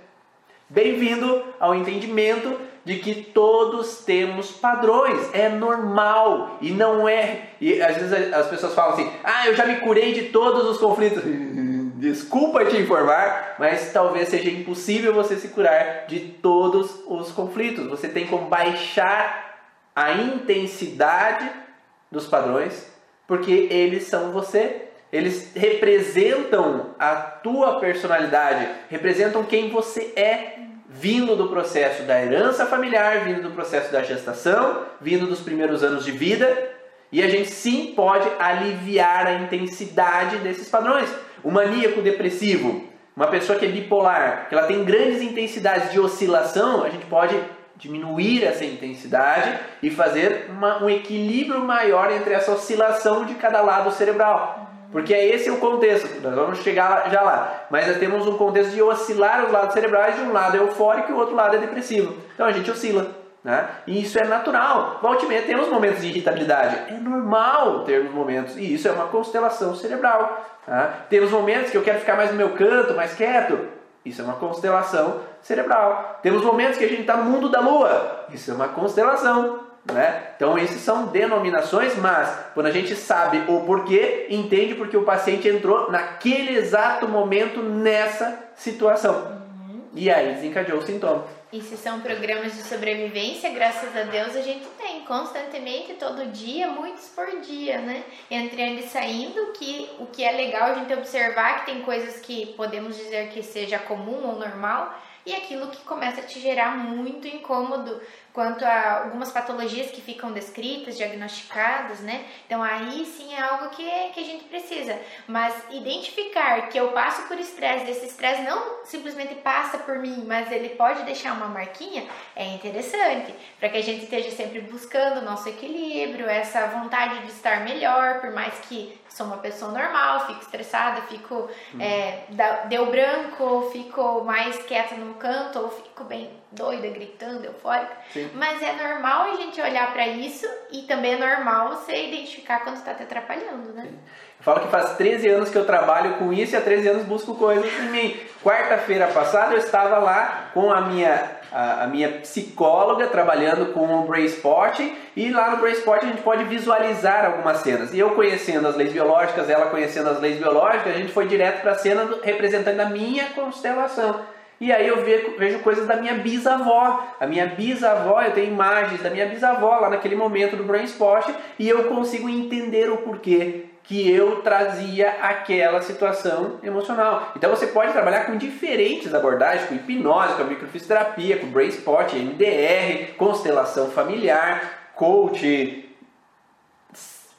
Bem-vindo ao entendimento de que todos temos padrões, é normal e não é. E às vezes as pessoas falam assim: ah, eu já me curei de todos os conflitos. [laughs] Desculpa te informar, mas talvez seja impossível você se curar de todos os conflitos. Você tem como baixar a intensidade dos padrões, porque eles são você. Eles representam a tua personalidade, representam quem você é vindo do processo da herança familiar, vindo do processo da gestação, vindo dos primeiros anos de vida, e a gente sim pode aliviar a intensidade desses padrões. O maníaco depressivo, uma pessoa que é bipolar, que ela tem grandes intensidades de oscilação, a gente pode diminuir essa intensidade e fazer uma, um equilíbrio maior entre essa oscilação de cada lado cerebral. Porque é esse o contexto, nós vamos chegar já lá. Mas nós temos um contexto de oscilar os lados cerebrais, de um lado é eufórico e o outro lado é depressivo. Então a gente oscila. Né? E isso é natural. Volte meia temos momentos de irritabilidade. É normal termos momentos. E isso é uma constelação cerebral. Tá? Temos momentos que eu quero ficar mais no meu canto, mais quieto. Isso é uma constelação cerebral. Temos momentos que a gente está no mundo da lua. Isso é uma constelação Né? Então, esses são denominações, mas quando a gente sabe o porquê, entende porque o paciente entrou naquele exato momento nessa situação. Uhum. E aí desencadeou o sintoma. E se são programas de sobrevivência, graças a Deus a gente tem constantemente, todo dia, muitos por dia, né? Entrando e saindo, que o que é legal a gente observar que tem coisas que podemos dizer que seja comum ou normal, e aquilo que começa a te gerar muito incômodo quanto a algumas patologias que ficam descritas, diagnosticadas, né? Então aí sim é algo que, que a gente precisa. Mas identificar que eu passo por estresse, esse estresse não simplesmente passa por mim, mas ele pode deixar uma marquinha, é interessante. Para que a gente esteja sempre buscando o nosso equilíbrio, essa vontade de estar melhor, por mais que sou uma pessoa normal, fico estressada, fico hum. é, deu branco, fico mais quieta no canto, ou fico bem doida, gritando, eufórica. Sim. Mas é normal a gente olhar para isso e também é normal você identificar quando está te atrapalhando, né? Sim. Falo que faz 13 anos que eu trabalho com isso e há 13 anos busco coisas em mim. Quarta-feira passada eu estava lá com a minha, a, a minha psicóloga trabalhando com o Brain Sport e lá no Brain Sport a gente pode visualizar algumas cenas. E eu conhecendo as leis biológicas, ela conhecendo as leis biológicas, a gente foi direto para a cena representando a minha constelação. E aí eu vejo, vejo coisas da minha bisavó. A minha bisavó, eu tenho imagens da minha bisavó lá naquele momento do Brain Sport e eu consigo entender o porquê que eu trazia aquela situação emocional. Então você pode trabalhar com diferentes abordagens, com hipnose, com microfisioterapia, com brain spot, MDR, constelação familiar, coach,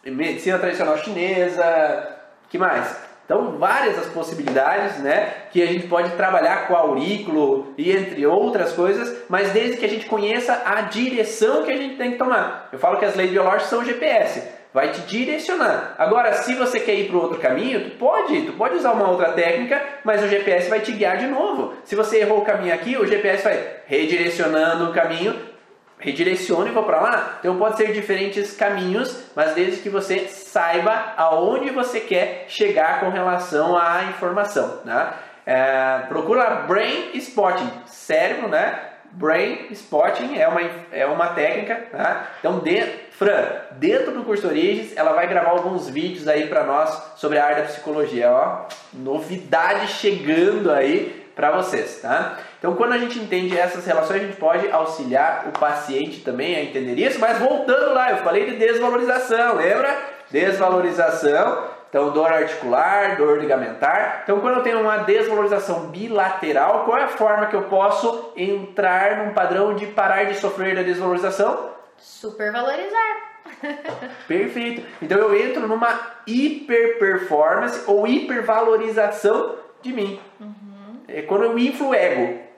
medicina tradicional chinesa, que mais? Então, várias as possibilidades, né, que a gente pode trabalhar com aurículo e entre outras coisas, mas desde que a gente conheça a direção que a gente tem que tomar. Eu falo que as leis biológicas são GPS, vai te direcionar. Agora, se você quer ir para outro caminho, tu pode, tu pode usar uma outra técnica, mas o GPS vai te guiar de novo. Se você errou o caminho aqui, o GPS vai redirecionando o caminho redireciono e vou para lá. Então pode ser diferentes caminhos, mas desde que você saiba aonde você quer chegar com relação à informação. Né? É, procura Brain Spotting, cérebro, né? Brain Spotting é uma, é uma técnica. Né? Então, de, Fran, dentro do curso Origens, ela vai gravar alguns vídeos aí para nós sobre a área da psicologia. Ó, novidade chegando aí para vocês, tá? Então, quando a gente entende essas relações, a gente pode auxiliar o paciente também a entender isso. Mas voltando lá, eu falei de desvalorização, lembra? Desvalorização, então dor articular, dor ligamentar. Então, quando eu tenho uma desvalorização bilateral, qual é a forma que eu posso entrar num padrão de parar de sofrer da desvalorização? Supervalorizar. [laughs] Perfeito. Então eu entro numa hiperperformance ou hipervalorização de mim. Uhum. É quando eu inflo ego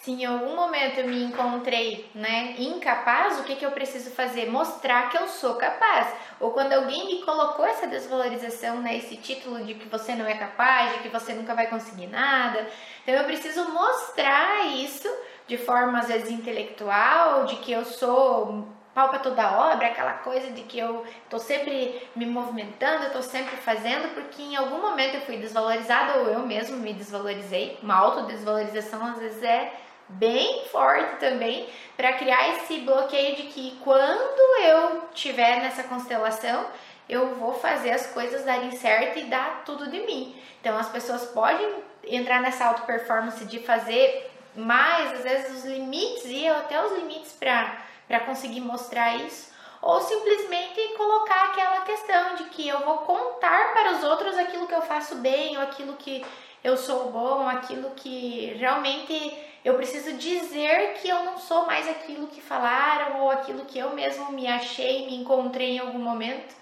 se em algum momento eu me encontrei né, incapaz, o que, que eu preciso fazer? Mostrar que eu sou capaz. Ou quando alguém me colocou essa desvalorização, né, esse título de que você não é capaz, de que você nunca vai conseguir nada. Então eu preciso mostrar isso de forma às vezes intelectual, de que eu sou pau para toda obra, aquela coisa de que eu tô sempre me movimentando, tô sempre fazendo, porque em algum momento eu fui desvalorizada ou eu mesmo me desvalorizei. Uma autodesvalorização às vezes é bem forte também para criar esse bloqueio de que quando eu tiver nessa constelação, eu vou fazer as coisas darem certo e dar tudo de mim. Então as pessoas podem entrar nessa auto performance de fazer mais, às vezes os limites e até os limites para conseguir mostrar isso, ou simplesmente colocar aquela questão de que eu vou contar para os outros aquilo que eu faço bem, ou aquilo que eu sou bom, aquilo que realmente eu preciso dizer que eu não sou mais aquilo que falaram ou aquilo que eu mesmo me achei, me encontrei em algum momento,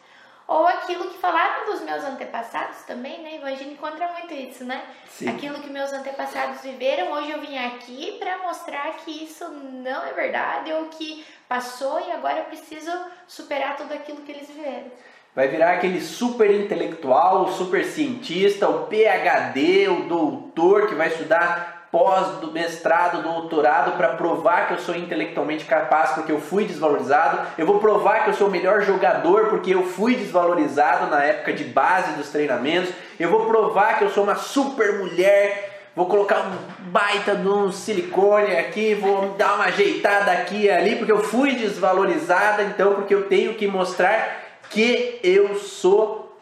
ou aquilo que falaram dos meus antepassados também, né? A gente encontra muito isso, né? Sim. Aquilo que meus antepassados viveram, hoje eu vim aqui para mostrar que isso não é verdade ou que passou e agora eu preciso superar tudo aquilo que eles viveram vai virar aquele super intelectual, o super cientista, o PhD, o doutor que vai estudar pós, do mestrado, doutorado para provar que eu sou intelectualmente capaz porque eu fui desvalorizado. Eu vou provar que eu sou o melhor jogador porque eu fui desvalorizado na época de base dos treinamentos. Eu vou provar que eu sou uma super mulher vou colocar um baita de um silicone aqui, vou dar uma ajeitada aqui e ali, porque eu fui desvalorizada, então porque eu tenho que mostrar que eu sou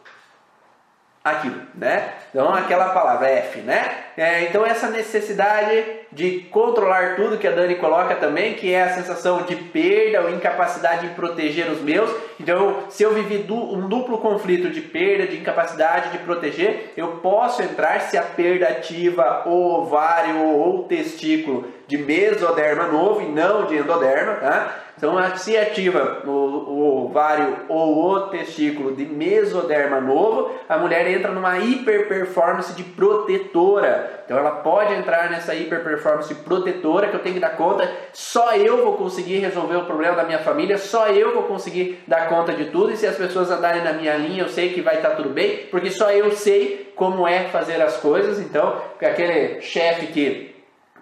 aquilo, né? Então aquela palavra F, né? É, então essa necessidade de controlar tudo que a Dani coloca também, que é a sensação de perda ou incapacidade de proteger os meus. Então, se eu vivi um duplo conflito de perda, de incapacidade de proteger, eu posso entrar se a perda ativa o ovário ou testículo de mesoderma novo e não de endoderma, tá? Então, se ativa o, ovário ou o testículo de mesoderma novo, a mulher entra numa hiperperformance de protetora. Então, ela pode entrar nessa hiperperformance protetora que eu tenho que dar conta. Só eu vou conseguir resolver o problema da minha família, só eu vou conseguir dar conta de tudo. E se as pessoas andarem na minha linha, eu sei que vai estar tudo bem, porque só eu sei como é fazer as coisas. Então, aquele chefe que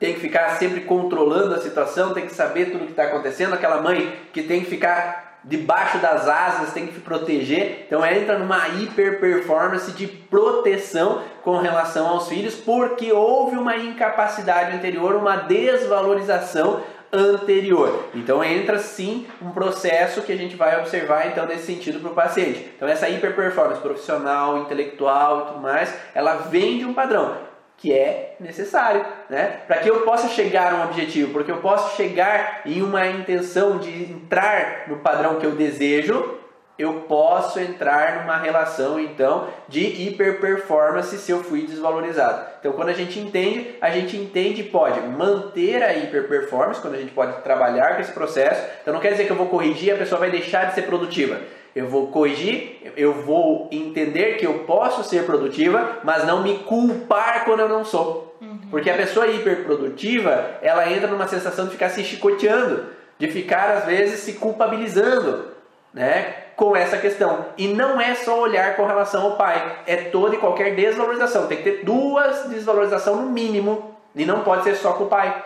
tem que ficar sempre controlando a situação, tem que saber tudo o que está acontecendo, aquela mãe que tem que ficar debaixo das asas, tem que proteger. Então entra numa hiper performance de proteção com relação aos filhos, porque houve uma incapacidade anterior, uma desvalorização anterior. Então entra sim um processo que a gente vai observar então nesse sentido para o paciente. Então essa hiper performance profissional, intelectual e tudo mais, ela vem de um padrão que é necessário, né? Para que eu possa chegar a um objetivo, porque eu posso chegar em uma intenção de entrar no padrão que eu desejo, eu posso entrar numa relação então de hiperperformance se eu fui desvalorizado. Então, quando a gente entende, a gente entende e pode manter a hiperperformance, quando a gente pode trabalhar com esse processo. Então, não quer dizer que eu vou corrigir a pessoa vai deixar de ser produtiva eu vou corrigir, eu vou entender que eu posso ser produtiva, mas não me culpar quando eu não sou. Uhum. Porque a pessoa hiperprodutiva, ela entra numa sensação de ficar se chicoteando, de ficar às vezes se culpabilizando, né? Com essa questão. E não é só olhar com relação ao pai, é toda e qualquer desvalorização. Tem que ter duas desvalorizações no mínimo, e não pode ser só com o pai.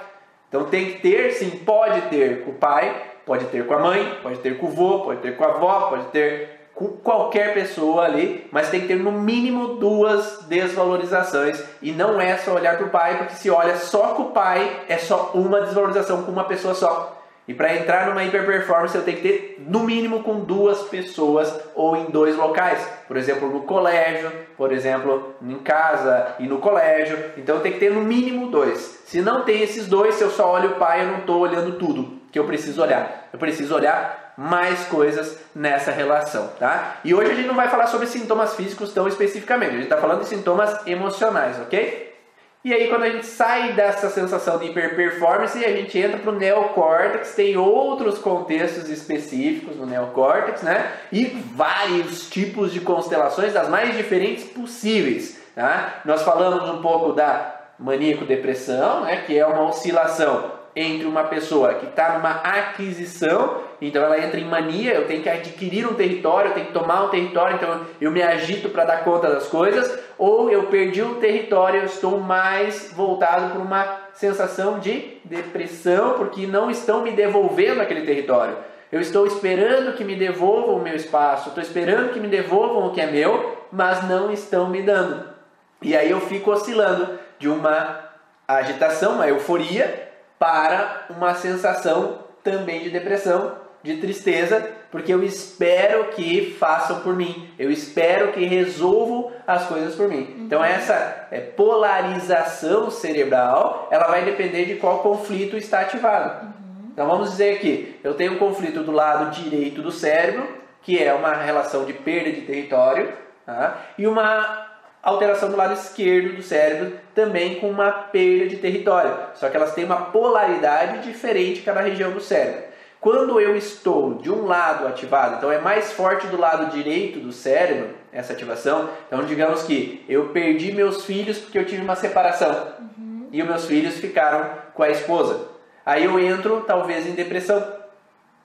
Então tem que ter, sim, pode ter com o pai, Pode ter com a mãe, pode ter com o vô, pode ter com a avó, pode ter com qualquer pessoa ali, mas tem que ter no mínimo duas desvalorizações e não é só olhar para o pai, porque se olha só com o pai é só uma desvalorização com uma pessoa só. E para entrar numa hiperperformance eu tenho que ter no mínimo com duas pessoas ou em dois locais. Por exemplo, no colégio, por exemplo, em casa e no colégio. Então tenho que ter no mínimo dois. Se não tem esses dois, se eu só olho o pai, eu não estou olhando tudo que eu preciso olhar. Eu preciso olhar mais coisas nessa relação, tá? E hoje a gente não vai falar sobre sintomas físicos tão especificamente, a gente está falando de sintomas emocionais, ok? E aí quando a gente sai dessa sensação de hiperperformance, a gente entra para o neocórtex, tem outros contextos específicos no neocórtex, né? E vários tipos de constelações das mais diferentes possíveis, tá? Nós falamos um pouco da maníaco-depressão, né? Que é uma oscilação entre uma pessoa que está numa aquisição, então ela entra em mania, eu tenho que adquirir um território, eu tenho que tomar um território, então eu me agito para dar conta das coisas, ou eu perdi o território, eu estou mais voltado para uma sensação de depressão, porque não estão me devolvendo aquele território. Eu estou esperando que me devolvam o meu espaço, estou esperando que me devolvam o que é meu, mas não estão me dando. E aí eu fico oscilando de uma agitação, uma euforia, para uma sensação também de depressão, de tristeza, porque eu espero que façam por mim, eu espero que resolvam as coisas por mim. Uhum. Então essa é, polarização cerebral, ela vai depender de qual conflito está ativado. Uhum. Então vamos dizer que eu tenho um conflito do lado direito do cérebro, que é uma relação de perda de território, tá? e uma alteração do lado esquerdo do cérebro, também com uma perda de território. Só que elas têm uma polaridade diferente cada região do cérebro. Quando eu estou de um lado ativado, então é mais forte do lado direito do cérebro essa ativação. Então, digamos que eu perdi meus filhos porque eu tive uma separação uhum. e os meus filhos ficaram com a esposa. Aí eu entro talvez em depressão,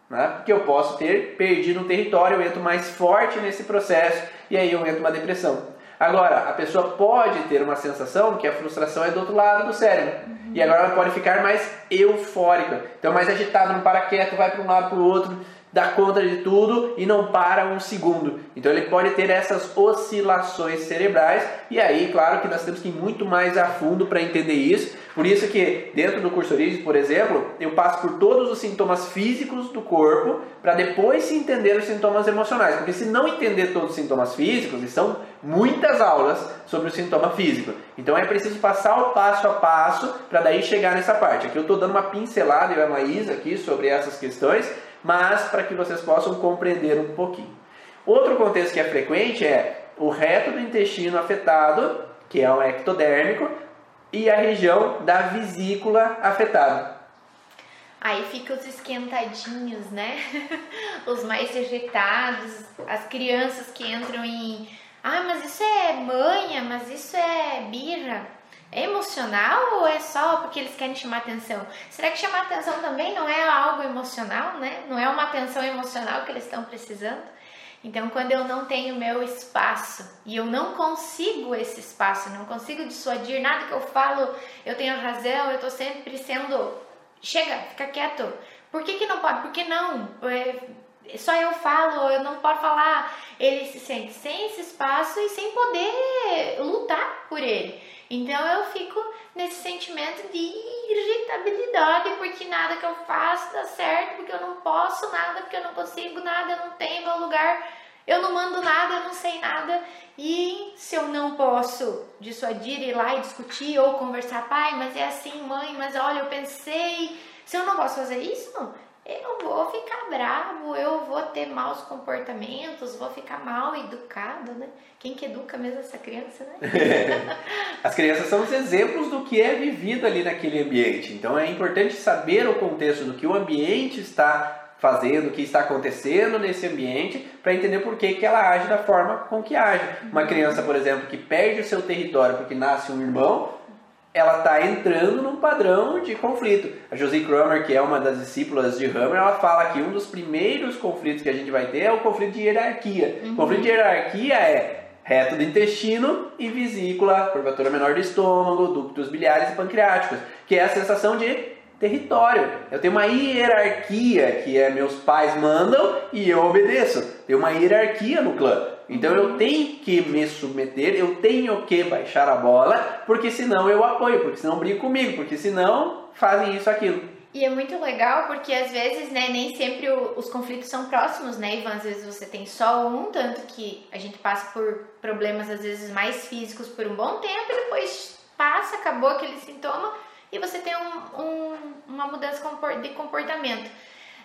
né? porque eu posso ter perdido um território, eu entro mais forte nesse processo e aí eu entro uma depressão. Agora, a pessoa pode ter uma sensação que a frustração é do outro lado do cérebro. Uhum. E agora ela pode ficar mais eufórica. Então, mais agitada, para quieto, vai para um lado para o outro. Dá conta de tudo e não para um segundo. Então ele pode ter essas oscilações cerebrais e aí, claro que nós temos que ir muito mais a fundo para entender isso. Por isso que dentro do curso Origem, por exemplo, eu passo por todos os sintomas físicos do corpo para depois se entender os sintomas emocionais. Porque se não entender todos os sintomas físicos, e são muitas aulas sobre o sintoma físico. Então é preciso passar o passo a passo para daí chegar nessa parte. Aqui eu estou dando uma pincelada, eu e a Maísa aqui, sobre essas questões, mas para que vocês possam compreender um pouquinho. Outro contexto que é frequente é o reto do intestino afetado, que é o ectodérmico, e a região da vesícula afetada. Aí fica os esquentadinhos, né? [laughs] os mais agitados, as crianças que entram em. Ah, mas isso é manha, mas isso é birra. É emocional ou é só porque eles querem chamar atenção? Será que chamar atenção também não é algo emocional, né? Não é uma atenção emocional que eles estão precisando? Então, quando eu não tenho meu espaço e eu não consigo esse espaço, não consigo dissuadir nada que eu falo, eu tenho razão, eu estou sempre sendo. Chega, fica quieto. Por que, que não pode? Por que não? É, só eu falo, eu não posso falar. Ele se sente sem esse espaço e sem poder lutar por ele. Então eu fico nesse sentimento de irritabilidade porque nada que eu faço dá certo, porque eu não posso nada, porque eu não consigo nada, eu não tenho meu lugar, eu não mando nada, eu não sei nada. E se eu não posso dissuadir, ir lá e discutir ou conversar, pai, mas é assim, mãe, mas olha, eu pensei, se eu não posso fazer isso, eu vou ficar bravo, eu vou ter maus comportamentos, vou ficar mal educado, né? Quem que educa mesmo essa criança, né? [laughs] As crianças são os exemplos do que é vivido ali naquele ambiente. Então é importante saber o contexto do que o ambiente está fazendo, o que está acontecendo nesse ambiente, para entender por que, que ela age da forma com que age. Uma criança, por exemplo, que perde o seu território porque nasce um irmão, ela está entrando num padrão de conflito. A Josie Cromer, que é uma das discípulas de Hammer, ela fala que um dos primeiros conflitos que a gente vai ter é o conflito de hierarquia. Uhum. O conflito de hierarquia é reto do intestino e vesícula, curvatura menor do estômago, ductos biliares e pancreáticos, que é a sensação de território. Eu tenho uma hierarquia que é meus pais mandam e eu obedeço. Tem uma hierarquia no clã. Então eu tenho que me submeter, eu tenho que baixar a bola, porque senão eu apoio, porque senão brigo comigo, porque senão fazem isso, aquilo. E é muito legal porque às vezes, né, nem sempre o, os conflitos são próximos, né, Ivan? Às vezes você tem só um, tanto que a gente passa por problemas às vezes mais físicos por um bom tempo e depois passa, acabou aquele sintoma e você tem um, um, uma mudança de comportamento.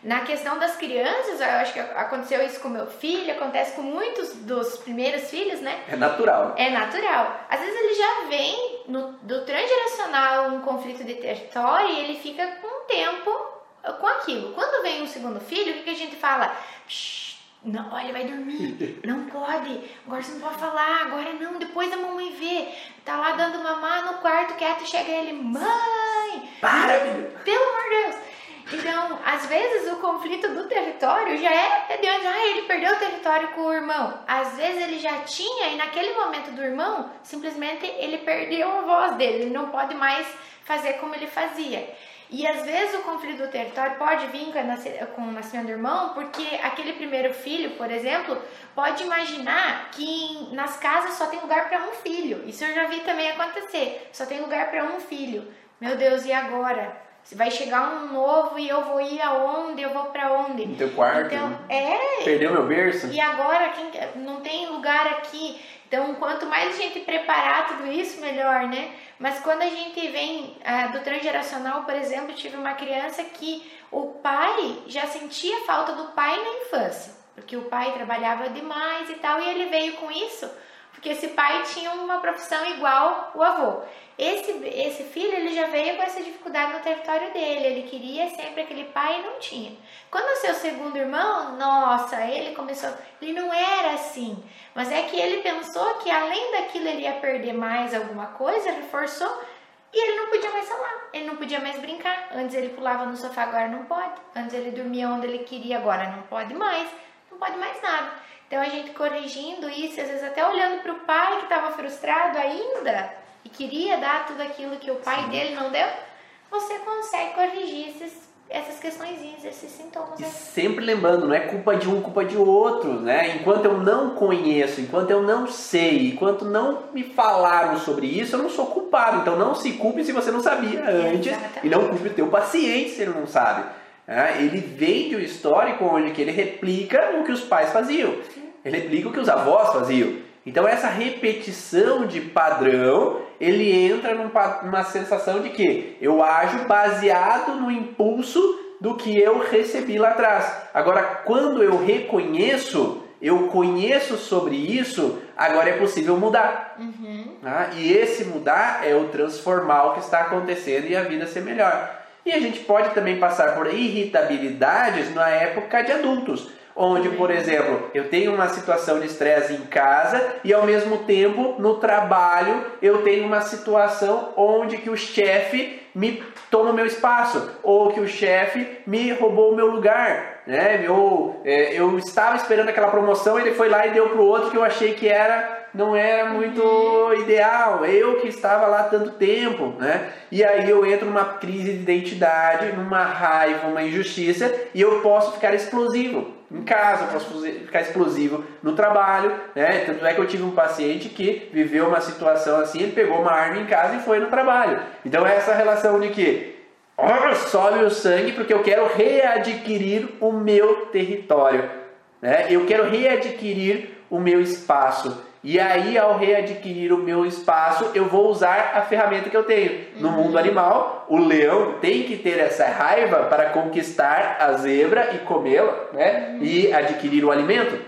Na questão das crianças, eu acho que aconteceu isso com meu filho, acontece com muitos dos primeiros filhos, né? É natural. É natural. Às vezes ele já vem no, do transgeracional um conflito de território e ele fica com um tempo com aquilo. Quando vem um segundo filho, o que, que a gente fala? não, olha, vai dormir, [laughs] não pode, agora você não pode falar, agora não, depois a mamãe vê, tá lá dando mamar no quarto quieto, chega ele, mãe, para, filho. pelo amor de Deus, então, às vezes o conflito do território já é de onde ah, ele perdeu o território com o irmão. Às vezes ele já tinha e naquele momento do irmão, simplesmente ele perdeu a voz dele, ele não pode mais fazer como ele fazia. E às vezes o conflito do território pode vir com o nascimento do irmão, porque aquele primeiro filho, por exemplo, pode imaginar que nas casas só tem lugar para um filho. Isso eu já vi também acontecer. Só tem lugar para um filho. Meu Deus, e agora? Vai chegar um novo e eu vou ir aonde? Eu vou para onde? No teu quarto. Então, é. Perdeu meu berço. E agora quem não tem lugar aqui. Então, quanto mais a gente preparar tudo isso, melhor, né? Mas quando a gente vem uh, do transgeracional, por exemplo, tive uma criança que o pai já sentia falta do pai na infância, porque o pai trabalhava demais e tal, e ele veio com isso porque esse pai tinha uma profissão igual o avô. Esse, esse filho ele já veio com essa dificuldade no território dele, ele queria sempre aquele pai e não tinha. Quando o segundo irmão, nossa, ele começou, ele não era assim, mas é que ele pensou que além daquilo ele ia perder mais alguma coisa, reforçou e ele não podia mais falar, ele não podia mais brincar. Antes ele pulava no sofá, agora não pode. Antes ele dormia onde ele queria, agora não pode mais. Não pode mais nada. Então a gente corrigindo isso, às vezes até olhando para o pai que estava frustrado ainda e queria dar tudo aquilo que o pai Sim. dele não deu, você consegue corrigir esses essas questõezinhas, esses sintomas. E sempre lembrando, não é culpa de um, culpa de outro, né? Enquanto eu não conheço, enquanto eu não sei, enquanto não me falaram sobre isso, eu não sou culpado. Então não se culpe se você não sabia antes Exatamente. e não culpe o teu paciente se ele não sabe. É, ele vem de um histórico onde que ele replica o que os pais faziam. Ele replica o que os avós faziam. Então essa repetição de padrão, ele entra numa sensação de que eu ajo baseado no impulso do que eu recebi lá atrás. Agora, quando eu reconheço, eu conheço sobre isso, agora é possível mudar. Uhum. Ah, e esse mudar é o transformar o que está acontecendo e a vida ser melhor. E a gente pode também passar por irritabilidades na época de adultos onde, por exemplo, eu tenho uma situação de estresse em casa e ao mesmo tempo no trabalho eu tenho uma situação onde que o chefe me toma o meu espaço ou que o chefe me roubou o meu lugar, né? Eu, é, eu estava esperando aquela promoção, ele foi lá e deu para o outro que eu achei que era não era muito ideal, eu que estava lá tanto tempo, né? E aí eu entro numa crise de identidade, numa raiva, uma injustiça e eu posso ficar explosivo em casa, eu posso ficar explosivo no trabalho, né? Tanto é que eu tive um paciente que viveu uma situação assim, ele pegou uma arma em casa e foi no trabalho. Então é essa relação de que sobe o sangue porque eu quero readquirir o meu território, né? Eu quero readquirir o meu espaço. E aí, ao readquirir o meu espaço, eu vou usar a ferramenta que eu tenho. No mundo uhum. animal, o leão tem que ter essa raiva para conquistar a zebra e comê-la, né? Uhum. E adquirir o alimento.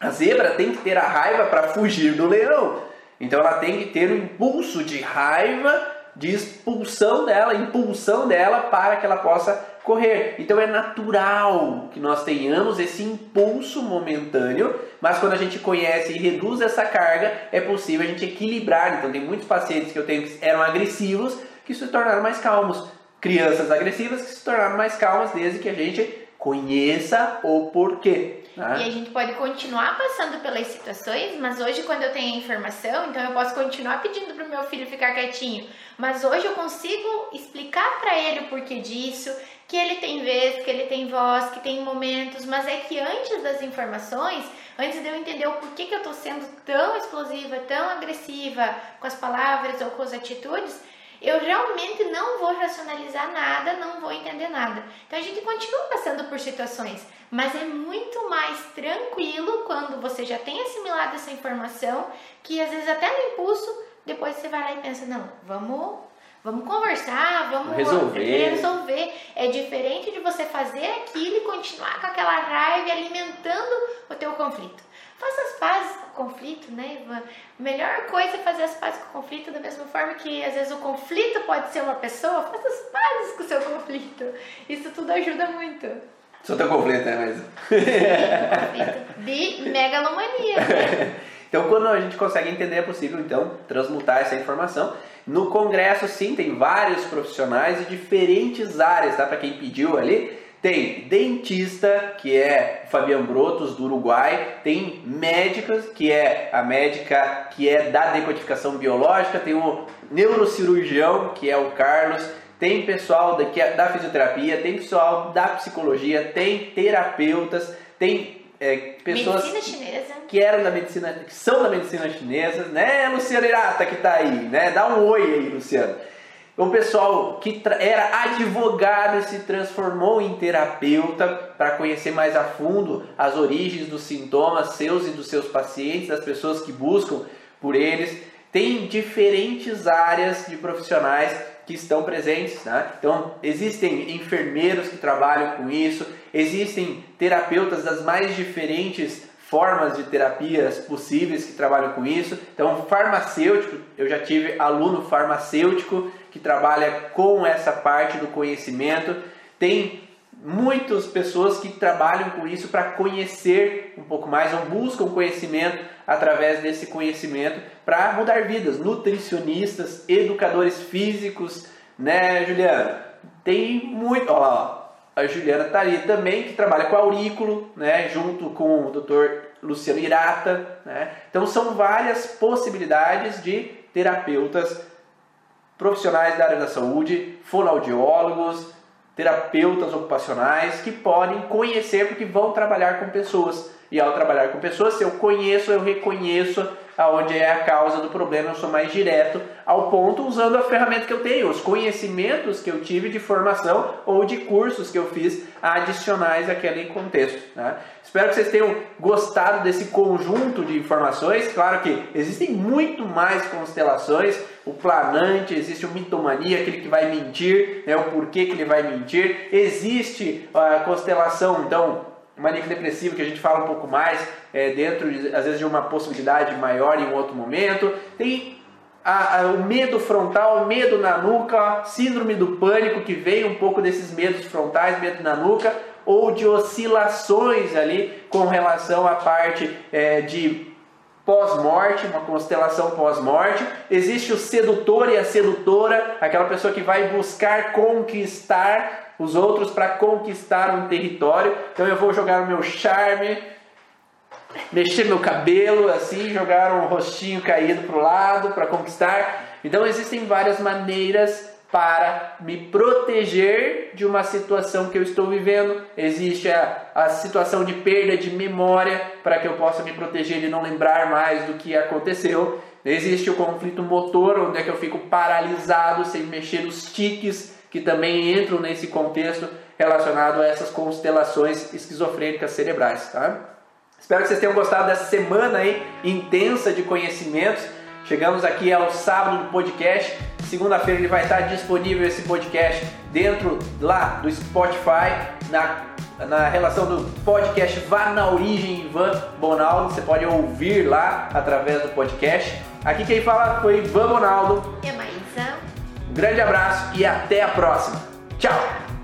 A zebra tem que ter a raiva para fugir do leão. Então, ela tem que ter o impulso de raiva de expulsão dela, impulsão dela para que ela possa correr. Então é natural que nós tenhamos esse impulso momentâneo, mas quando a gente conhece e reduz essa carga, é possível a gente equilibrar. Então tem muitos pacientes que eu tenho que eram agressivos que se tornaram mais calmos. Crianças agressivas que se tornaram mais calmas desde que a gente conheça o porquê. Né? E a gente pode continuar passando pelas situações, mas hoje, quando eu tenho a informação, então eu posso continuar pedindo para o meu filho ficar quietinho. Mas hoje eu consigo explicar para ele o porquê disso, que ele tem vez, que ele tem voz, que tem momentos, mas é que antes das informações, antes de eu entender o porquê que eu estou sendo tão explosiva, tão agressiva com as palavras ou com as atitudes, eu realmente não vou racionalizar nada, não vou entender nada. Então a gente continua passando por situações, mas é muito mais tranquilo quando você já tem assimilado essa informação, que às vezes até no impulso, depois você vai lá e pensa, não, vamos Vamos conversar, vamos resolver. resolver. É diferente de você fazer aquilo e continuar com aquela raiva alimentando o teu conflito. Faça as pazes com o conflito, né? A melhor coisa é fazer as pazes com o conflito, da mesma forma que às vezes o conflito pode ser uma pessoa, faça as pazes com o seu conflito. Isso tudo ajuda muito. Só teu conflito, né? Mas... Sim, de megalomania. Né? [laughs] então, quando a gente consegue entender, é possível, então, transmutar essa informação. No congresso, sim, tem vários profissionais de diferentes áreas, tá? Para quem pediu ali, tem dentista, que é Fabian Brotos, do Uruguai. Tem médicas, que é a médica que é da decodificação biológica. Tem o neurocirurgião, que é o Carlos. Tem pessoal da, é da fisioterapia, tem pessoal da psicologia, tem terapeutas, tem é, pessoas que eram da medicina, que são da medicina chinesa, né, Luciano Irata que está aí, né? Dá um oi aí, Luciano o pessoal que era advogado e se transformou em terapeuta para conhecer mais a fundo as origens dos sintomas seus e dos seus pacientes, das pessoas que buscam por eles. Tem diferentes áreas de profissionais que estão presentes. Né? Então, existem enfermeiros que trabalham com isso, existem terapeutas das mais diferentes formas de terapias possíveis que trabalham com isso. Então, farmacêutico, eu já tive aluno farmacêutico que trabalha com essa parte do conhecimento. Tem muitas pessoas que trabalham com isso para conhecer um pouco mais ou buscam conhecimento através desse conhecimento para mudar vidas. Nutricionistas, educadores físicos, né, Juliana? Tem muito. A Juliana está ali também, que trabalha com aurículo, né, junto com o Dr. Luciano Irata. Né? Então são várias possibilidades de terapeutas profissionais da área da saúde, fonoaudiólogos, terapeutas ocupacionais que podem conhecer porque vão trabalhar com pessoas. E ao trabalhar com pessoas, se eu conheço, eu reconheço aonde é a causa do problema, eu sou mais direto ao ponto usando a ferramenta que eu tenho, os conhecimentos que eu tive de formação ou de cursos que eu fiz adicionais àquele contexto. Né? Espero que vocês tenham gostado desse conjunto de informações. Claro que existem muito mais constelações. O planante, existe o mitomania, aquele que vai mentir, né, o porquê que ele vai mentir. Existe a constelação, então, maníaco depressivo que a gente fala um pouco mais é, dentro de, às vezes de uma possibilidade maior em um outro momento tem a, a, o medo frontal, medo na nuca, síndrome do pânico que vem um pouco desses medos frontais, medo na nuca ou de oscilações ali com relação à parte é, de pós-morte, uma constelação pós-morte. Existe o sedutor e a sedutora, aquela pessoa que vai buscar conquistar os outros para conquistar um território. Então eu vou jogar o meu charme, mexer meu cabelo assim, jogar um rostinho caído para o lado para conquistar. Então existem várias maneiras para me proteger de uma situação que eu estou vivendo. Existe a, a situação de perda de memória para que eu possa me proteger de não lembrar mais do que aconteceu. Existe o conflito motor, onde é que eu fico paralisado sem mexer os tiques, que também entram nesse contexto relacionado a essas constelações esquizofrênicas cerebrais. Tá? Espero que vocês tenham gostado dessa semana aí intensa de conhecimentos. Chegamos aqui ao sábado do podcast. Segunda-feira ele vai estar disponível esse podcast dentro lá do Spotify, na, na relação do podcast Vá na Origem Ivan Bonaldo. Você pode ouvir lá através do podcast. Aqui quem fala foi Ivan Bonaldo. E a Maísa. Grande abraço e até a próxima. Tchau!